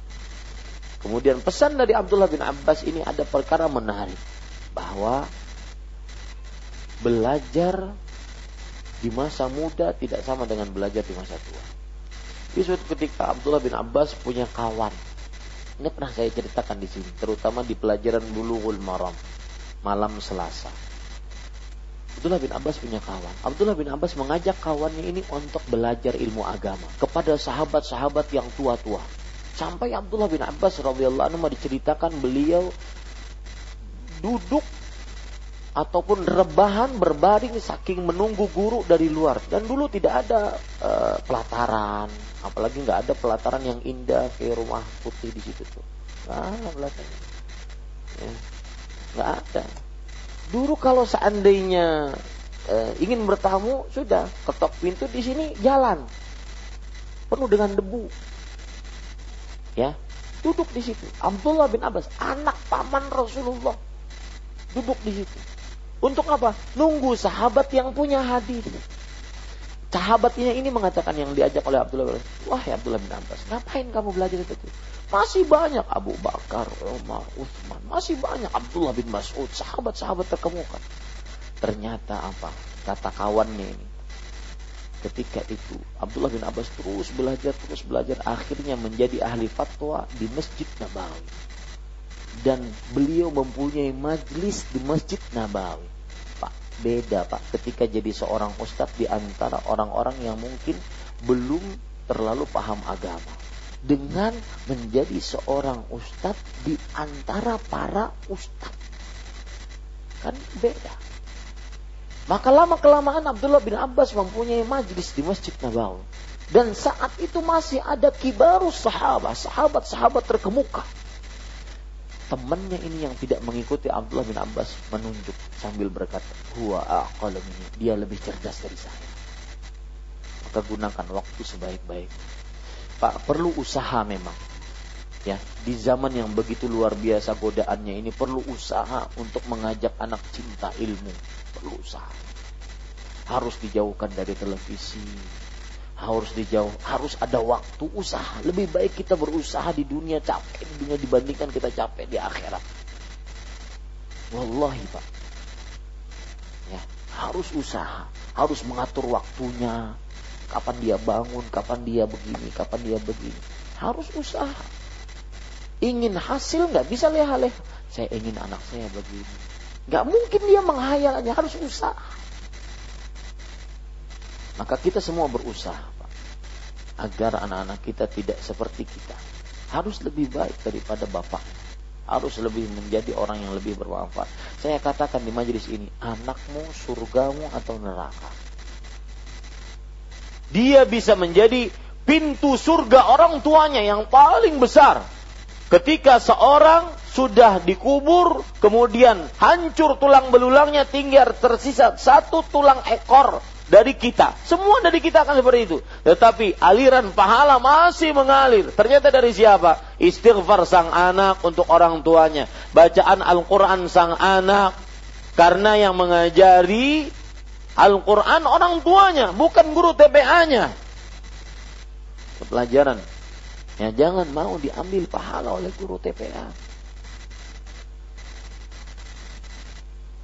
Kemudian pesan dari Abdullah bin Abbas ini ada perkara menarik bahwa belajar di masa muda tidak sama dengan belajar di masa tua. Di suatu ketika Abdullah bin Abbas punya kawan. Ini pernah saya ceritakan di sini, terutama di pelajaran Bulughul Maram malam Selasa. Abdullah bin Abbas punya kawan. Abdullah bin Abbas mengajak kawannya ini untuk belajar ilmu agama kepada sahabat-sahabat yang tua-tua. Sampai Abdullah bin Abbas radhiyallahu anhu diceritakan beliau duduk ataupun rebahan berbaring saking menunggu guru dari luar dan dulu tidak ada uh, pelataran apalagi nggak ada pelataran yang indah kayak rumah putih di situ tuh nggak ada ya. nggak ada dulu kalau seandainya uh, ingin bertamu sudah ketok pintu di sini jalan penuh dengan debu ya duduk di situ Abdullah bin Abbas anak paman Rasulullah duduk di situ untuk apa? Nunggu sahabat yang punya hadis. Sahabatnya ini mengatakan yang diajak oleh Abdullah bin Wah ya Abdullah bin Abbas, ngapain kamu belajar itu? Masih banyak Abu Bakar, Umar, Utsman, masih banyak Abdullah bin Mas'ud, sahabat-sahabat terkemuka. Ternyata apa? Kata kawannya ini. Ketika itu Abdullah bin Abbas terus belajar, terus belajar, akhirnya menjadi ahli fatwa di Masjid Nabawi. Dan beliau mempunyai majlis di Masjid Nabawi beda Pak ketika jadi seorang ustadz di antara orang-orang yang mungkin belum terlalu paham agama dengan menjadi seorang ustadz di antara para ustadz kan beda. Maka lama kelamaan Abdullah bin Abbas mempunyai majlis di Masjid Nabawi. Dan saat itu masih ada kibarus sahabat sahabat-sahabat terkemuka. Temannya ini yang tidak mengikuti Abdullah bin Abbas menunjuk sambil berkata, "Huwa aqalu Dia lebih cerdas dari saya. Maka gunakan waktu sebaik-baik. Pak, perlu usaha memang. Ya, di zaman yang begitu luar biasa godaannya ini perlu usaha untuk mengajak anak cinta ilmu. Perlu usaha. Harus dijauhkan dari televisi, harus dijauh, harus ada waktu usaha. Lebih baik kita berusaha di dunia capek di dunia dibandingkan kita capek di akhirat. Wallahi Pak. Ya, harus usaha, harus mengatur waktunya. Kapan dia bangun, kapan dia begini, kapan dia begini. Harus usaha. Ingin hasil nggak bisa leha-leha. Saya ingin anak saya begini. Nggak mungkin dia menghayalnya, harus usaha. Maka kita semua berusaha Pak, agar anak-anak kita tidak seperti kita. Harus lebih baik daripada bapak. Harus lebih menjadi orang yang lebih bermanfaat. Saya katakan di majelis ini, anakmu surgamu atau neraka. Dia bisa menjadi pintu surga orang tuanya yang paling besar. Ketika seorang sudah dikubur, kemudian hancur tulang belulangnya, tinggal tersisa satu tulang ekor dari kita. Semua dari kita akan seperti itu. Tetapi aliran pahala masih mengalir. Ternyata dari siapa? Istighfar sang anak untuk orang tuanya. Bacaan Al-Quran sang anak. Karena yang mengajari Al-Quran orang tuanya, bukan guru TPA-nya. Pelajaran. Ya jangan mau diambil pahala oleh guru TPA.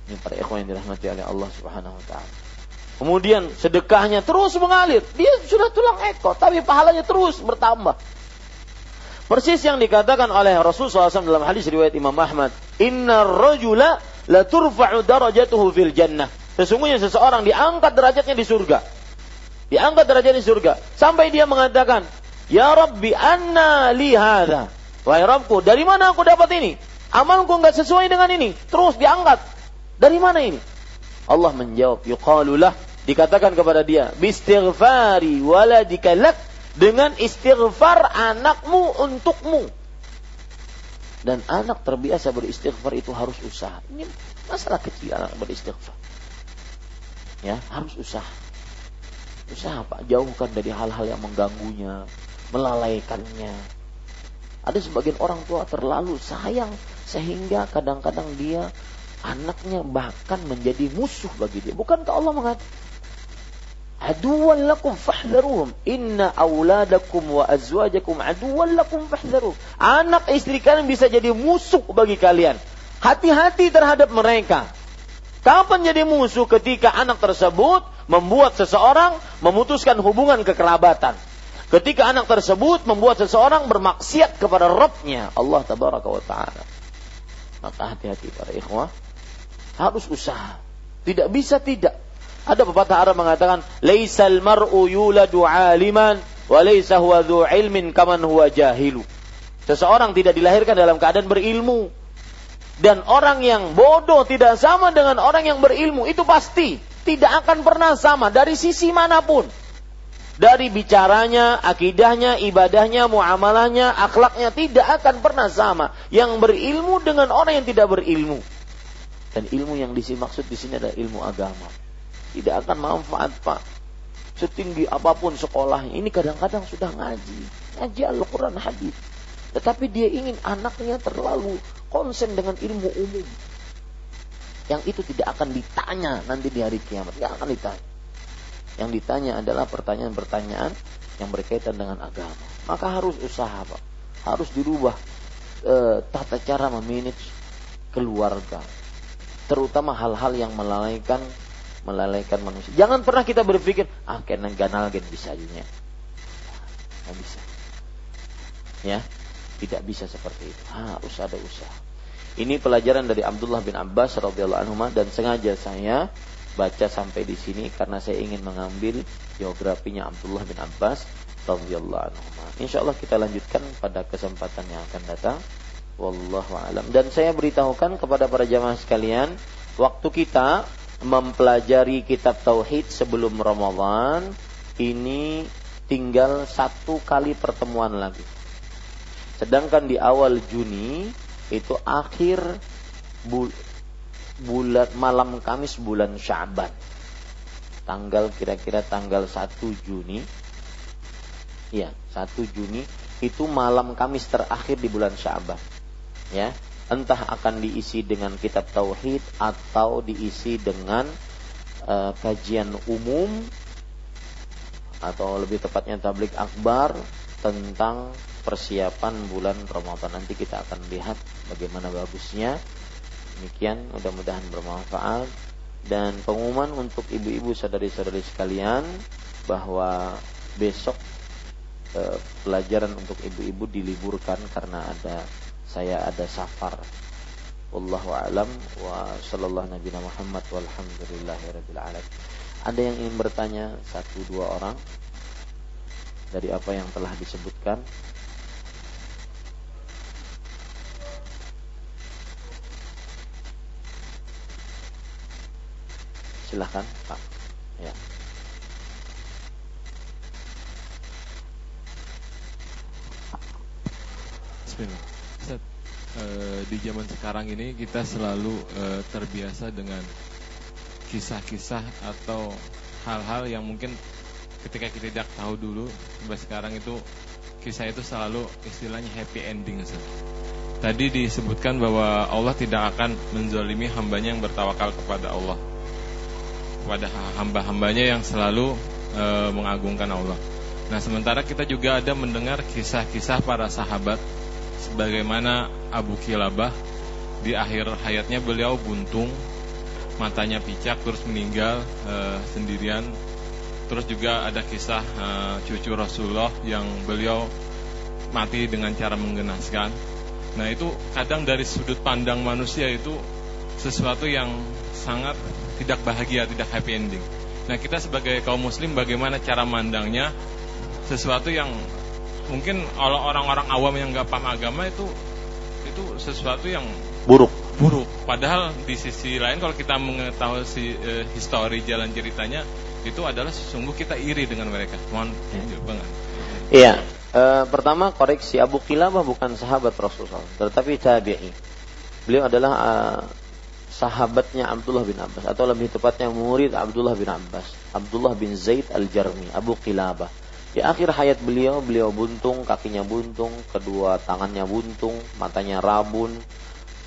Ini para ikhwan yang dirahmati oleh Allah Subhanahu wa taala. Kemudian sedekahnya terus mengalir. Dia sudah tulang ekor, tapi pahalanya terus bertambah. Persis yang dikatakan oleh Rasulullah SAW dalam hadis riwayat Imam Ahmad. Inna rajula la turfa'u darajatuhu fil jannah. Sesungguhnya seseorang diangkat derajatnya di surga. Diangkat derajatnya di surga. Sampai dia mengatakan, Ya Rabbi, anna li hadha. Wahai Rabbku, dari mana aku dapat ini? Amalku nggak sesuai dengan ini. Terus diangkat. Dari mana ini? Allah menjawab, yuqalulah Dikatakan kepada dia, "Bistighfari waladika lak" dengan istighfar anakmu untukmu. Dan anak terbiasa beristighfar itu harus usaha. Ini masalah kecil anak beristighfar. Ya, harus usaha. Usaha Pak, jauhkan dari hal-hal yang mengganggunya, melalaikannya. Ada sebagian orang tua terlalu sayang sehingga kadang-kadang dia anaknya bahkan menjadi musuh bagi dia. Bukankah Allah mengatakan aduwan lakum fahdharuhum inna auladakum wa azwajakum aduwan lakum fahdharuhum anak istri kalian bisa jadi musuh bagi kalian hati-hati terhadap mereka kapan jadi musuh ketika anak tersebut membuat seseorang memutuskan hubungan kekerabatan? Ketika anak tersebut membuat seseorang bermaksiat kepada Rabbnya Allah tabaraka wa taala. Maka hati-hati para ikhwah. Harus usaha. Tidak bisa tidak. Ada pepatah Arab mengatakan, "Laisal mar'u yuladu 'aliman wa laisa huwa ilmin kaman huwa jahilu." Seseorang tidak dilahirkan dalam keadaan berilmu. Dan orang yang bodoh tidak sama dengan orang yang berilmu. Itu pasti. Tidak akan pernah sama dari sisi mana pun. Dari bicaranya, akidahnya, ibadahnya, muamalahnya, akhlaknya tidak akan pernah sama. Yang berilmu dengan orang yang tidak berilmu. Dan ilmu yang dimaksud di sini adalah ilmu agama tidak akan manfaat pak setinggi apa pun sekolahnya ini kadang-kadang sudah ngaji ngaji Al-Quran hadis tetapi dia ingin anaknya terlalu konsen dengan ilmu umum. Yang itu tidak akan ditanya nanti di hari kiamat. Tidak akan ditanya. Yang ditanya adalah pertanyaan-pertanyaan yang berkaitan dengan agama. Maka harus usaha pak. Harus dirubah e, tata cara memanage keluarga. Terutama hal-hal yang melalaikan melalaikan manusia. Jangan pernah kita berpikir, ah kena ganal bisa aja. Nggak bisa. Ya, tidak bisa seperti itu. Harus ada usaha. Ini pelajaran dari Abdullah bin Abbas radhiyallahu anhu dan sengaja saya baca sampai di sini karena saya ingin mengambil biografinya Abdullah bin Abbas radhiyallahu anhu. Insyaallah kita lanjutkan pada kesempatan yang akan datang. Wallahu alam. Dan saya beritahukan kepada para jamaah sekalian, waktu kita mempelajari kitab tauhid sebelum Ramadan ini tinggal satu kali pertemuan lagi. Sedangkan di awal Juni itu akhir bul bulan malam Kamis bulan Syaban. Tanggal kira-kira tanggal 1 Juni. Ya, 1 Juni itu malam Kamis terakhir di bulan Syaban. Ya, entah akan diisi dengan kitab tauhid atau diisi dengan uh, kajian umum atau lebih tepatnya tablik akbar tentang persiapan bulan Ramadan nanti kita akan lihat bagaimana bagusnya demikian mudah-mudahan bermanfaat dan pengumuman untuk ibu-ibu saudari-saudari sekalian bahwa besok eh, pelajaran untuk ibu-ibu diliburkan karena ada saya ada safar. Wallahu alam wa sallallahu nabi Muhammad walhamdulillahirabbil alamin. Ada yang ingin bertanya satu dua orang dari apa yang telah disebutkan? Silahkan Pak. Ya. Bismillah e, di zaman sekarang ini kita selalu e, terbiasa dengan kisah-kisah atau hal-hal yang mungkin ketika kita tidak tahu dulu sampai sekarang itu kisah itu selalu istilahnya happy ending Ustaz. Tadi disebutkan bahwa Allah tidak akan menzalimi hambanya yang bertawakal kepada Allah kepada hamba-hambanya yang selalu e, mengagungkan Allah. Nah sementara kita juga ada mendengar kisah-kisah para sahabat sebagaimana Abu Kilabah di akhir hayatnya beliau buntung, matanya picak terus meninggal e, sendirian. Terus juga ada kisah e, cucu Rasulullah yang beliau mati dengan cara menggenaskan. Nah, itu kadang dari sudut pandang manusia itu sesuatu yang sangat tidak bahagia, tidak happy ending. Nah, kita sebagai kaum muslim bagaimana cara mandangnya sesuatu yang mungkin kalau orang-orang awam yang nggak paham agama itu itu sesuatu yang buruk buruk padahal di sisi lain kalau kita mengetahui si, e, histori jalan ceritanya itu adalah sesungguh kita iri dengan mereka. Mohon ya. Iya, e, pertama koreksi Abu Kilabah bukan sahabat Rasulullah, tetapi tabi'i. Beliau adalah e, sahabatnya Abdullah bin Abbas atau lebih tepatnya murid Abdullah bin Abbas, Abdullah bin Zaid al-Jarmi, Abu Kilabah. Di akhir hayat beliau, beliau buntung, kakinya buntung, kedua tangannya buntung, matanya rabun,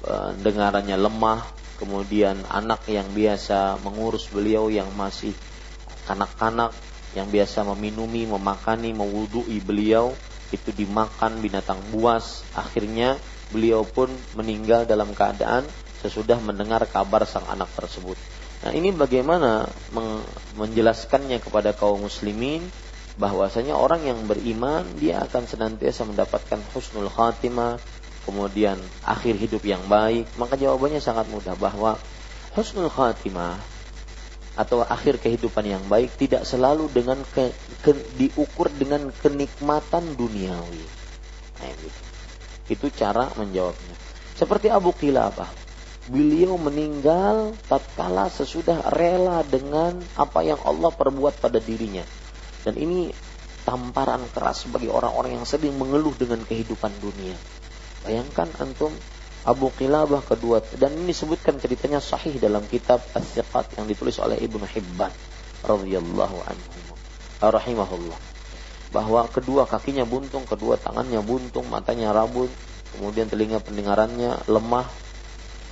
e, dengarannya lemah, kemudian anak yang biasa mengurus beliau yang masih kanak-kanak yang biasa meminumi, memakani, mewudui beliau itu dimakan binatang buas. Akhirnya beliau pun meninggal dalam keadaan sesudah mendengar kabar sang anak tersebut. Nah, ini bagaimana menjelaskannya kepada kaum muslimin bahwasanya orang yang beriman dia akan senantiasa mendapatkan husnul khatimah, kemudian akhir hidup yang baik. Maka jawabannya sangat mudah bahwa husnul khatimah atau akhir kehidupan yang baik tidak selalu dengan ke, ke, diukur dengan kenikmatan duniawi. Nah, gitu. Itu cara menjawabnya. Seperti Abu Qilabah, beliau meninggal tatkala sesudah rela dengan apa yang Allah perbuat pada dirinya dan ini tamparan keras bagi orang-orang yang sering mengeluh dengan kehidupan dunia. Bayangkan antum Abu Qilabah kedua dan ini disebutkan ceritanya sahih dalam kitab As-Siqat yang ditulis oleh Ibnu Hibban radhiyallahu anhu rahimahullah bahwa kedua kakinya buntung, kedua tangannya buntung, matanya rabun, kemudian telinga pendengarannya lemah.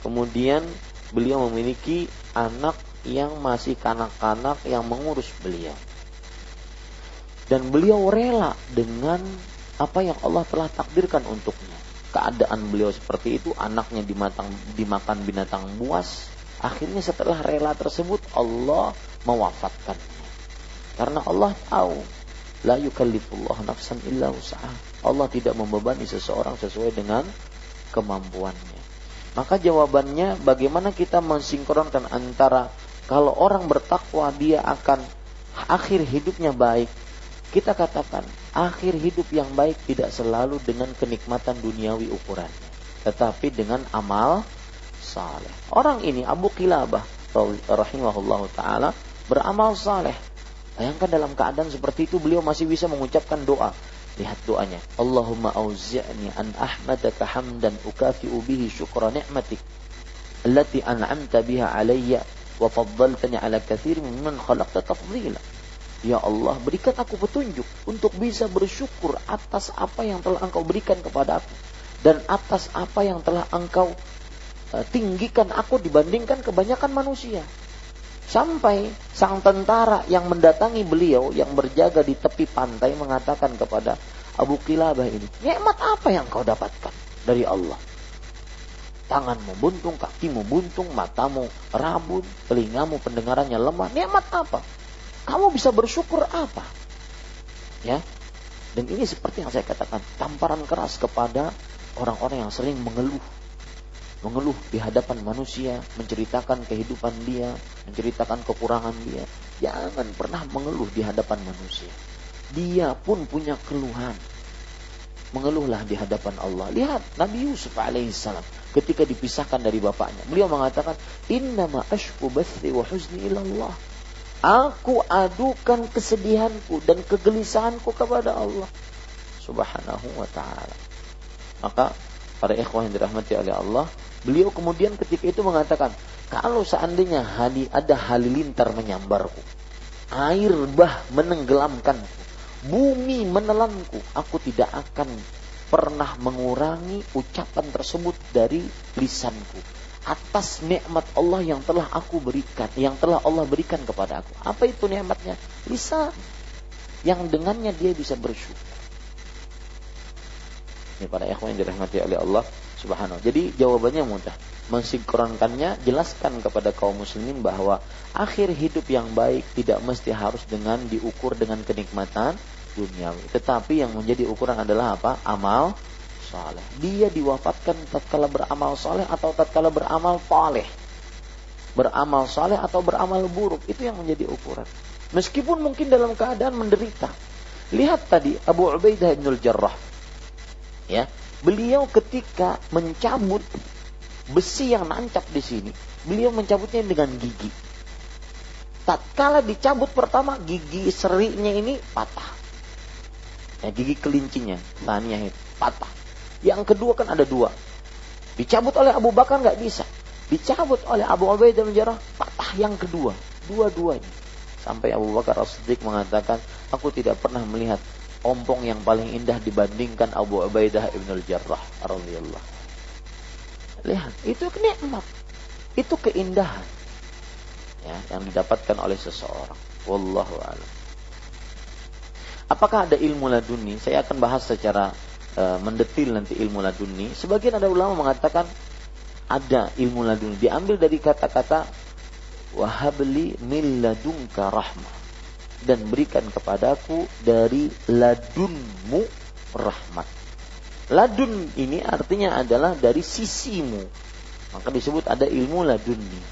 Kemudian beliau memiliki anak yang masih kanak-kanak yang mengurus beliau dan beliau rela dengan apa yang Allah telah takdirkan untuknya. Keadaan beliau seperti itu, anaknya dimatang, dimakan binatang buas. Akhirnya setelah rela tersebut Allah mewafatkannya. Karena Allah tahu la yukallifullah nafsan illa usaha. Allah tidak membebani seseorang sesuai dengan kemampuannya. Maka jawabannya bagaimana kita mensinkronkan antara kalau orang bertakwa dia akan akhir hidupnya baik kita katakan, akhir hidup yang baik tidak selalu dengan kenikmatan duniawi ukurannya, tetapi dengan amal saleh. Orang ini Abu Kilabah rahimahullah taala beramal saleh. Bayangkan dalam keadaan seperti itu beliau masih bisa mengucapkan doa. Lihat doanya. Allahumma auzi'ni an ahmadaka hamdan ukafi'u bihi syukra ni'matik allati an'amta biha alayya wa faddaltani ala kathir mimman khalaqta tafdila. Ya Allah, berikan aku petunjuk untuk bisa bersyukur atas apa yang telah Engkau berikan kepada aku dan atas apa yang telah Engkau uh, tinggikan aku dibandingkan kebanyakan manusia. Sampai sang tentara yang mendatangi beliau yang berjaga di tepi pantai mengatakan kepada Abu Kilabah ini, "Nikmat apa yang kau dapatkan dari Allah?" Tanganmu buntung, kakimu buntung, matamu rabun, telingamu pendengarannya lemah. Nikmat apa? kamu bisa bersyukur apa? Ya. Dan ini seperti yang saya katakan, tamparan keras kepada orang-orang yang sering mengeluh. Mengeluh di hadapan manusia, menceritakan kehidupan dia, menceritakan kekurangan dia. Jangan pernah mengeluh di hadapan manusia. Dia pun punya keluhan. Mengeluhlah di hadapan Allah. Lihat Nabi Yusuf alaihissalam ketika dipisahkan dari bapaknya. Beliau mengatakan, Innama ashku wa huzni ilallah. Aku adukan kesedihanku dan kegelisahanku kepada Allah Subhanahu wa taala. Maka para ikhwah yang dirahmati oleh Allah, beliau kemudian ketika itu mengatakan, kalau seandainya hali, ada halilintar menyambarku, air bah menenggelamkanku, bumi menelanku, aku tidak akan pernah mengurangi ucapan tersebut dari lisanku atas nikmat Allah yang telah aku berikan, yang telah Allah berikan kepada aku. Apa itu nikmatnya? Bisa yang dengannya dia bisa bersyukur. Ini para ikhwan yang dirahmati oleh Allah Subhanahu. Jadi jawabannya mudah. Mensinkronkannya jelaskan kepada kaum muslimin bahwa akhir hidup yang baik tidak mesti harus dengan diukur dengan kenikmatan duniawi. Tetapi yang menjadi ukuran adalah apa? Amal saleh. Dia diwafatkan tatkala beramal saleh atau tatkala beramal faleh. Beramal saleh atau beramal buruk itu yang menjadi ukuran. Meskipun mungkin dalam keadaan menderita. Lihat tadi Abu Ubaidah bin Jarrah. Ya, beliau ketika mencabut besi yang nancap di sini, beliau mencabutnya dengan gigi. tatkala dicabut pertama gigi serinya ini patah. Ya, gigi kelincinya, tania itu patah. Yang kedua kan ada dua. Dicabut oleh Abu Bakar nggak bisa. Dicabut oleh Abu Ubaidah bin Jarrah patah yang kedua. Dua-duanya. Sampai Abu Bakar As-Siddiq mengatakan, aku tidak pernah melihat ompong yang paling indah dibandingkan Abu Ubaidah ibn al-Jarrah radhiyallahu. Lihat, itu nikmat. Itu keindahan ya, yang didapatkan oleh seseorang. Wallahu a'lam. Apakah ada ilmu laduni? Saya akan bahas secara uh, mendetil nanti ilmu laduni. Sebagian ada ulama mengatakan ada ilmu laduni. Diambil dari kata-kata wahabli min ladunka rahmah dan berikan kepadaku dari ladunmu rahmat. Ladun ini artinya adalah dari sisimu. Maka disebut ada ilmu laduni.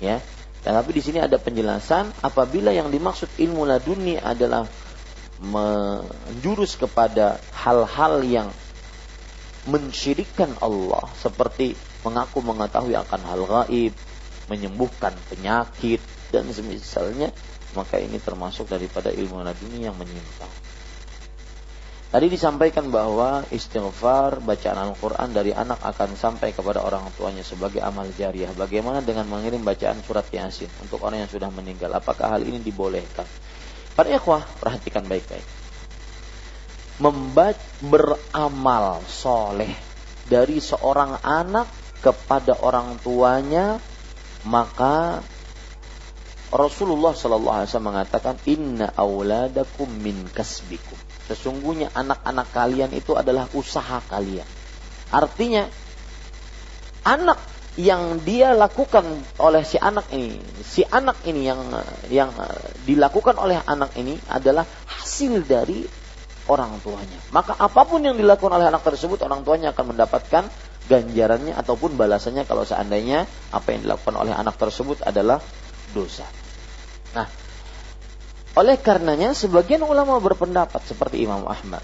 Ya, tapi di sini ada penjelasan apabila yang dimaksud ilmu laduni adalah menjurus kepada hal-hal yang mensyirikan Allah seperti mengaku mengetahui akan hal gaib, menyembuhkan penyakit dan semisalnya maka ini termasuk daripada ilmu laduni yang menyimpang. Tadi disampaikan bahwa istighfar bacaan Al-Quran dari anak akan sampai kepada orang tuanya sebagai amal jariah. Bagaimana dengan mengirim bacaan surat Yasin untuk orang yang sudah meninggal? Apakah hal ini dibolehkan? Para ikhwah, perhatikan baik-baik. Membaca beramal soleh dari seorang anak kepada orang tuanya, maka Rasulullah Shallallahu Alaihi Wasallam mengatakan, Inna auladakum min kasbikum Sesungguhnya anak-anak kalian itu adalah usaha kalian. Artinya anak yang dia lakukan oleh si anak ini, si anak ini yang yang dilakukan oleh anak ini adalah hasil dari orang tuanya. Maka apa pun yang dilakukan oleh anak tersebut, orang tuanya akan mendapatkan ganjarannya ataupun balasannya kalau seandainya apa yang dilakukan oleh anak tersebut adalah dosa. Nah, oleh karenanya sebagian ulama berpendapat seperti Imam Ahmad,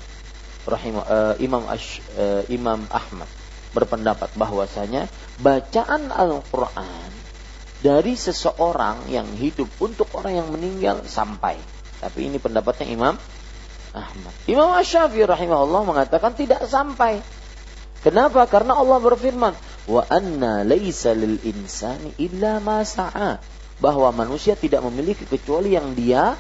rahimah, uh, Imam Ash, uh, Imam Ahmad berpendapat bahwasanya bacaan Al-Qur'an dari seseorang yang hidup untuk orang yang meninggal sampai. Tapi ini pendapatnya Imam Ahmad. Imam Asy-Syafi'i rahimahullah mengatakan tidak sampai. Kenapa? Karena Allah berfirman, "Wa anna laisa lil insani illa ma sa'a." Bahwa manusia tidak memiliki kecuali yang dia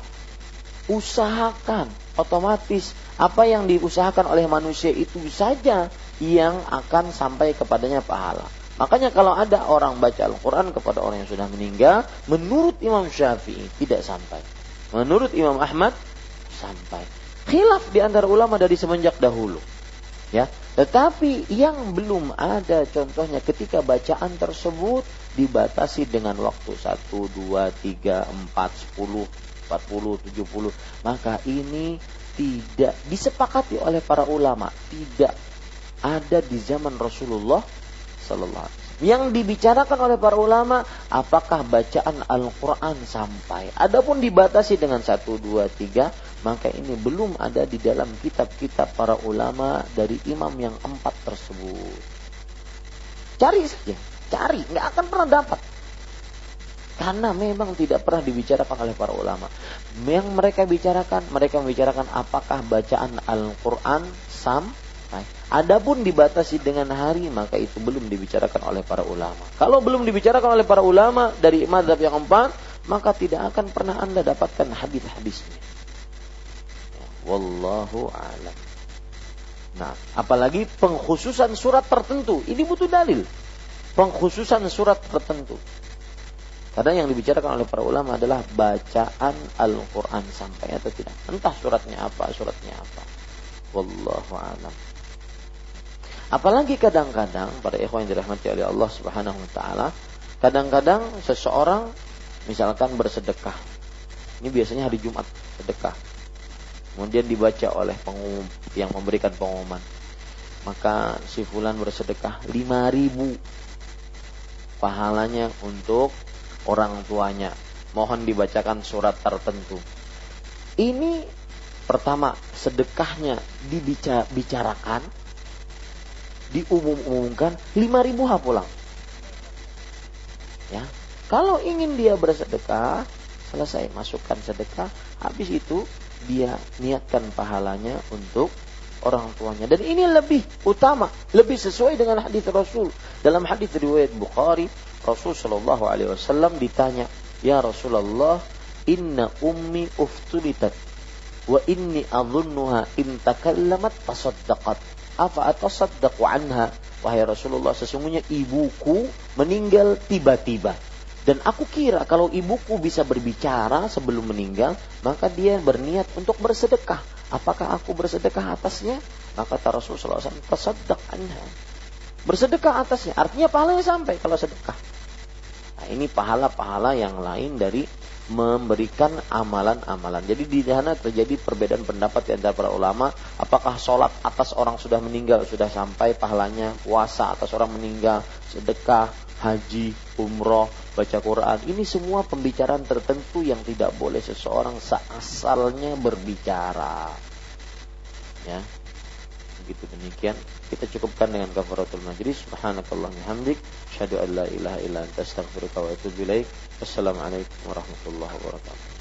usahakan otomatis apa yang diusahakan oleh manusia itu saja yang akan sampai kepadanya pahala. Makanya kalau ada orang baca Al-Quran kepada orang yang sudah meninggal, menurut Imam Syafi'i tidak sampai. Menurut Imam Ahmad sampai. Khilaf di antara ulama dari semenjak dahulu. Ya, tetapi yang belum ada contohnya ketika bacaan tersebut dibatasi dengan waktu 1, 2, 3, 4, 10, 40, 70. Maka ini tidak disepakati oleh para ulama, tidak ada di zaman Rasulullah sallallahu alaihi Yang dibicarakan oleh para ulama, apakah bacaan Al-Quran sampai? Adapun dibatasi dengan satu, dua, tiga, maka ini belum ada di dalam kitab-kitab para ulama dari imam yang empat tersebut. Cari saja, cari, nggak akan pernah dapat. Karena memang tidak pernah dibicarakan oleh para ulama. Yang mereka bicarakan, mereka membicarakan apakah bacaan Al-Quran sampai. Adapun dibatasi dengan hari, maka itu belum dibicarakan oleh para ulama. Kalau belum dibicarakan oleh para ulama dari madhab yang empat, maka tidak akan pernah anda dapatkan hadis-hadisnya. Wallahu a'lam. Nah, apalagi pengkhususan surat tertentu, ini butuh dalil. Pengkhususan surat tertentu. Karena yang dibicarakan oleh para ulama adalah bacaan Al-Quran sampai atau tidak. Entah suratnya apa, suratnya apa. Wallahu a'lam. Apalagi kadang-kadang para ikhwan yang dirahmati oleh Allah Subhanahu wa taala, kadang-kadang seseorang misalkan bersedekah. Ini biasanya hari Jumat sedekah. Kemudian dibaca oleh pengumum yang memberikan pengumuman. Maka si fulan bersedekah 5000 pahalanya untuk orang tuanya. Mohon dibacakan surat tertentu. Ini pertama sedekahnya dibicarakan, diumum-umumkan 5000 ha pulang. Ya. Kalau ingin dia bersedekah, selesai masukkan sedekah, habis itu dia niatkan pahalanya untuk orang tuanya. Dan ini lebih utama, lebih sesuai dengan hadis Rasul. Dalam hadis riwayat Bukhari, Rasul Shallallahu Alaihi Wasallam ditanya, Ya Rasulullah, inna ummi uftulitat wa inni adhunnuha in takallamat tasaddaqat afa atasaddaqu anha wahai Rasulullah sesungguhnya ibuku meninggal tiba-tiba dan aku kira kalau ibuku bisa berbicara sebelum meninggal maka dia berniat untuk bersedekah. Apakah aku bersedekah atasnya? Maka kata Rasulullah SAW tasaddaq anha. Bersedekah atasnya artinya pahalanya sampai kalau sedekah. Nah, ini pahala-pahala yang lain dari memberikan amalan-amalan. Jadi di sana terjadi perbedaan pendapat di antara para ulama, apakah sholat atas orang sudah meninggal sudah sampai pahalanya, puasa atas orang meninggal, sedekah, haji, umroh, baca Quran. Ini semua pembicaraan tertentu yang tidak boleh seseorang seasalnya berbicara. Ya. Begitu demikian. Kita cukupkan dengan kafaratul majlis. Subhanakallah hamdik. Asyhadu an la ilaha illa anta astaghfiruka wa atubu ilaik. Warahmatullahi wabarakatuh.